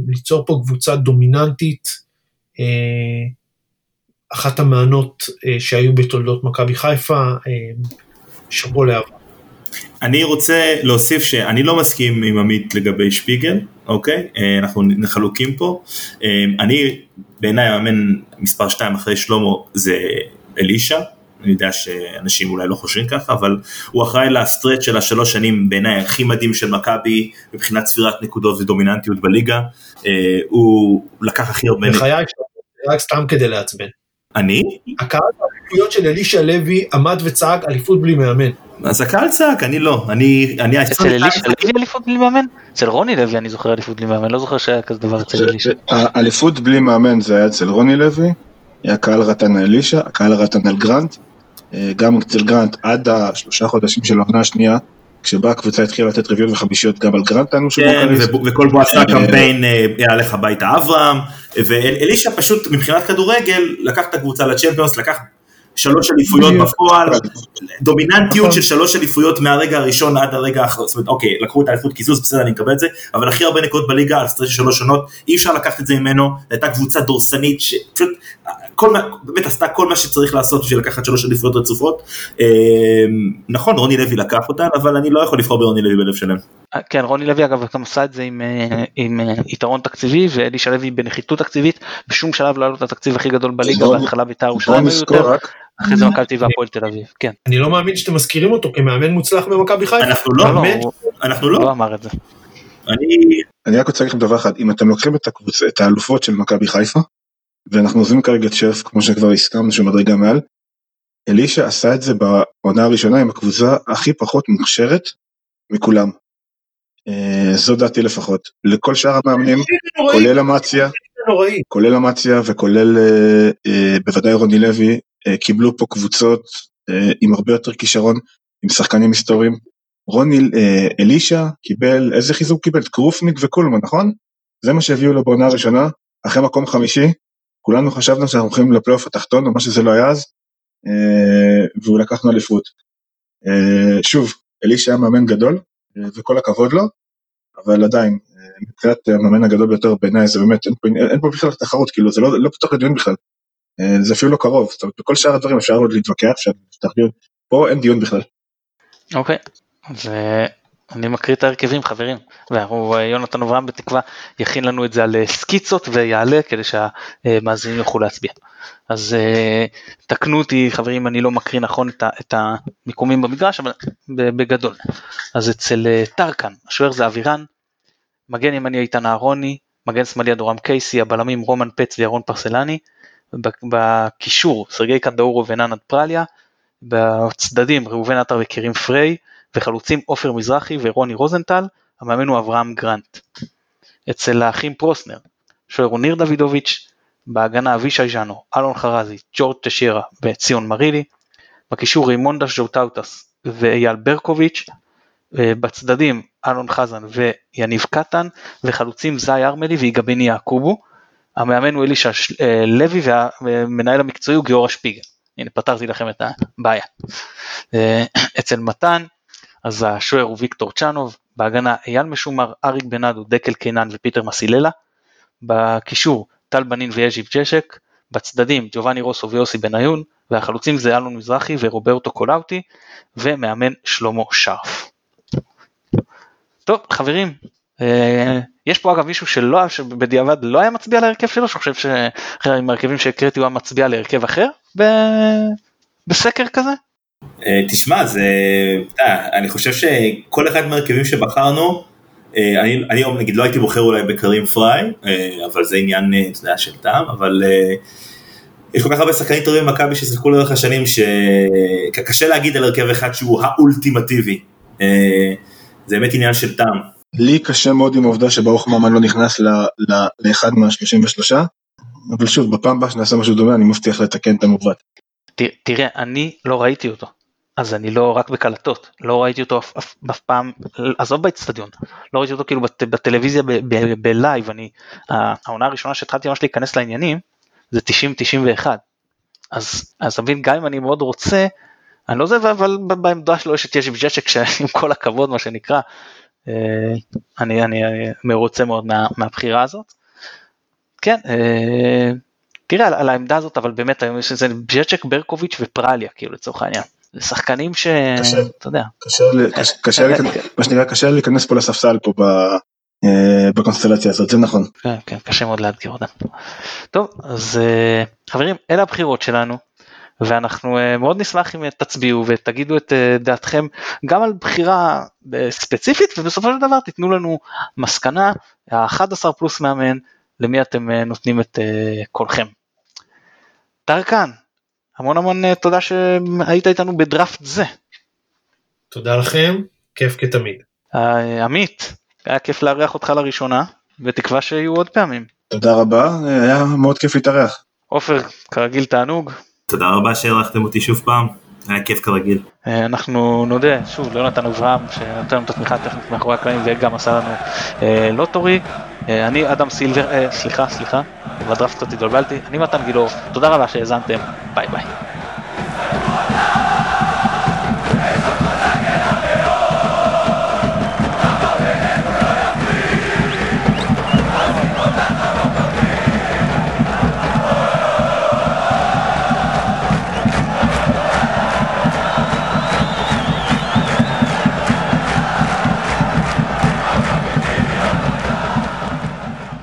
ליצור פה קבוצה דומיננטית, אחת המענות שהיו בתולדות מכבי חיפה, שבו לאהבה. אני רוצה להוסיף שאני לא מסכים עם עמית לגבי שפיגל, אוקיי? אנחנו חלוקים פה. אני, בעיניי המאמן מספר 2 אחרי שלמה זה אלישע, אני יודע שאנשים אולי לא חושבים ככה, אבל הוא אחראי לסטרט של השלוש שנים בעיניי הכי מדהים של מכבי מבחינת צבירת נקודות ודומיננטיות בליגה. הוא לקח הכי הרבה... בחיי, רק סתם כדי לעצבן. אני? הקהל האליפויות של אלישע לוי עמד וצעק אליפות בלי מאמן. אז הקהל צעק, אני לא, אני... אני אצל אלישע לוי אליפות בלי מאמן? אצל רוני לוי אני זוכר אליפות בלי מאמן, לא זוכר שהיה כזה דבר אצל אלישע. אליפות בלי מאמן זה היה אצל רוני לוי, היה קהל רטן אלישע, הקהל רטן על גרנט, גם אצל גרנט עד השלושה חודשים של העונה השנייה, כשבה הקבוצה התחילה לתת רביעיות וחמישיות גם על גרנט טענו שבו קריס. וכל בו עשה קמפיין יהלך הביתה אברהם, ואלישע פשוט מבחינת כדורגל לקח את הקבוצה לצ'מפיונס, לקח שלוש אליפויות. בפועל, דומיננטיות נכון. של שלוש אליפויות מהרגע הראשון עד הרגע האחרון, זאת אומרת אוקיי, לקחו את האליפות קיזוז, בסדר אני מקבל את זה, אבל הכי הרבה נקודות בליגה על סטרץ' של שלוש עונות, אי אפשר לקחת את זה ממנו, הייתה קבוצה דורסנית שפשוט, כל מה, באמת עשתה כל מה שצריך לעשות בשביל לקחת שלוש אליפויות רצופות, אה, נכון רוני לוי לקח אותן, אבל אני לא יכול לבחור ברוני לוי בלב שלם. כן, רוני לוי אגב גם עשה את זה עם, אה, עם אה, יתרון תקציבי ואלישע לוי בנחיתות תקציבית, בשום שלב לא היה לו את התקציב הכי גדול בליגה, בהתחלה בית"ר ירושלים היו יותר, רק, אחרי זה מכבי תל אביב והפועל תל אביב, כן. אני לא מאמין שאתם מזכירים אותו כמאמן מוצלח במכבי חיפה. אנחנו לא, לא, לא? הוא אנחנו לא לא, אמר את זה. אני, אני רק רוצה להגיד לכם דבר אחד, אם אתם לוקחים את האלופות של מכבי חיפה, ואנחנו עוזבים כרגע את שרף, כמו שכבר הסכמנו שהוא מדרגה מעל, אלישע עשה את זה בעונה הראשונה עם הקבוצה הכי פחות מוכשרת מכולם. אה, זו דעתי לפחות. לכל שאר המאמנים, כולל אמציה. כולל אמציה וכולל אה, אה, בוודאי רוני לוי, קיבלו פה קבוצות עם הרבה יותר כישרון, עם שחקנים היסטוריים. רוני אלישע קיבל, איזה חיזוק קיבל? קרופניק וקולמן, נכון? זה מה שהביאו לו בעונה הראשונה, אחרי מקום חמישי, כולנו חשבנו שאנחנו הולכים לפלייאוף התחתון, או מה שזה לא היה אז, אה, והוא לקחנו אליפות. אה, שוב, אלישע היה מאמן גדול, אה, וכל הכבוד לו, אבל עדיין, מבחינת המאמן הגדול ביותר בעיניי זה באמת, אין פה, אין פה בכלל תחרות, כאילו זה לא, לא פתוח לדיון בכלל. זה אפילו לא קרוב, זאת אומרת, בכל שאר הדברים אפשר עוד להתווכח, אפשר לפתוח דיון, פה אין דיון בכלל. אוקיי, אז אה, אני מקריא את ההרכבים חברים, ויונתן אברהם בתקווה יכין לנו את זה על אה, סקיצות ויעלה כדי שהמאזינים יוכלו להצביע. אז אה, תקנו אותי חברים אני לא מקריא נכון את המיקומים במגרש אבל בגדול. אז אצל אה, טרקן השוער זה אבירן, מגן ימני איתן אהרוני, מגן שמאלי אדורם קייסי, הבלמים רומן פץ וירון פרסלני, בק- בקישור סרגי קנדאורו וננד פרליה, בצדדים ראובן עטר וקרים פריי, וחלוצים עופר מזרחי ורוני רוזנטל, המאמן הוא אברהם גרנט. אצל האחים פרוסנר, שוער הוא ניר דוידוביץ', בהגנה אבישי ז'אנו, אלון חרזי, ג'ורג' טשיירה וציון מרילי, בקישור רימונדש ז'וטאוטס ואייל ברקוביץ', אה, בצדדים אלון חזן ויניב קטן, וחלוצים זאהי ארמלי ויגביני יעקובו, המאמן הוא אלישע אה, לוי והמנהל המקצועי הוא גיורא שפיגל. הנה פתרתי לכם את הבעיה. אה, אצל מתן, אז השוער הוא ויקטור צ'אנוב, בהגנה אייל משומר, אריק בנאדו, דקל קינן ופיטר מסיללה, בקישור טל בנין ויז'יב ג'שק, בצדדים ג'ובאני רוסו ויוסי בניון, והחלוצים זה אלון מזרחי ורוברטו קולאוטי, ומאמן שלמה שרף. טוב חברים, אה, יש פה אגב מישהו שלא, שבדיעבד לא היה מצביע להרכב שלו, שחושב שעם ההרכבים שהקראתי הוא היה מצביע להרכב אחר ב... בסקר כזה? אה, תשמע, זה, אני חושב שכל אחד מהרכבים שבחרנו, אה, אני, נגיד לא הייתי בוחר אולי בקרים פריי, אה, אבל זה עניין, של טעם, אבל יש כל כך הרבה שחקנים טובים במכבי ששיחקו לאורך השנים, שקשה להגיד על הרכב אחד שהוא האולטימטיבי. זה באמת עניין של טעם. לי קשה מאוד עם העובדה שברוך ממן לא נכנס לאחד מה-33, אבל שוב, בפעם הבאה שנעשה משהו דומה אני מבטיח לתקן את המעוות. תראה, אני לא ראיתי אותו, אז אני לא רק בקלטות, לא ראיתי אותו אף, אף, אף פעם, עזוב באצטדיון, לא ראיתי אותו כאילו בט, בטלוויזיה בלייב, אני, העונה הראשונה שהתחלתי ממש להיכנס לעניינים, זה 90-91, אז אז אתה מבין, גם אם אני מאוד רוצה, אני לא זה, אבל בעמדה שלו יש את ישיב ג'צ'ק, שעם כל הכבוד מה שנקרא, אה, אני, אני אה, מרוצה מאוד מה, מהבחירה הזאת. כן, אה, תראה על, על העמדה הזאת, אבל באמת יש איזה ג'צ'ק, ברקוביץ' ופרליה, כאילו לצורך העניין. זה שחקנים ש... קשה. אתה יודע. קשה קשה- קשה לי- מה שנקרא, קשה להיכנס פה לספסל פה ב- אה, בקונסטלציה הזאת, זה נכון. כן, כן, קשה מאוד לאתגר אותם. טוב, אז אה, חברים, אלה הבחירות שלנו, ואנחנו אה, מאוד נשמח אם תצביעו ותגידו את דעתכם גם על בחירה ספציפית, ובסופו של דבר תיתנו לנו מסקנה, ה-11 פלוס מאמן, למי אתם נותנים את קולכם. טרקן, המון המון אה, תודה שהיית איתנו בדראפט זה. תודה לכם, כיף כתמיד. אה, עמית, היה כיף לארח אותך לראשונה, בתקווה שיהיו עוד פעמים. תודה רבה, היה מאוד כיף להתארח. עופר, כרגיל תענוג. תודה רבה שהערכתם אותי שוב פעם, היה כיף כרגיל. אה, אנחנו נודה שוב ליונתן אברהם שנותן לנו את התמיכה הטכנית מאחורי הקלעים וגם עשה לנו לוטורי. אה, אני אדם סילבר, אה, סליחה סליחה, בדראפט קצת התבלבלתי, אני מתן גילאור, תודה רבה שהאזנתם, ביי ביי.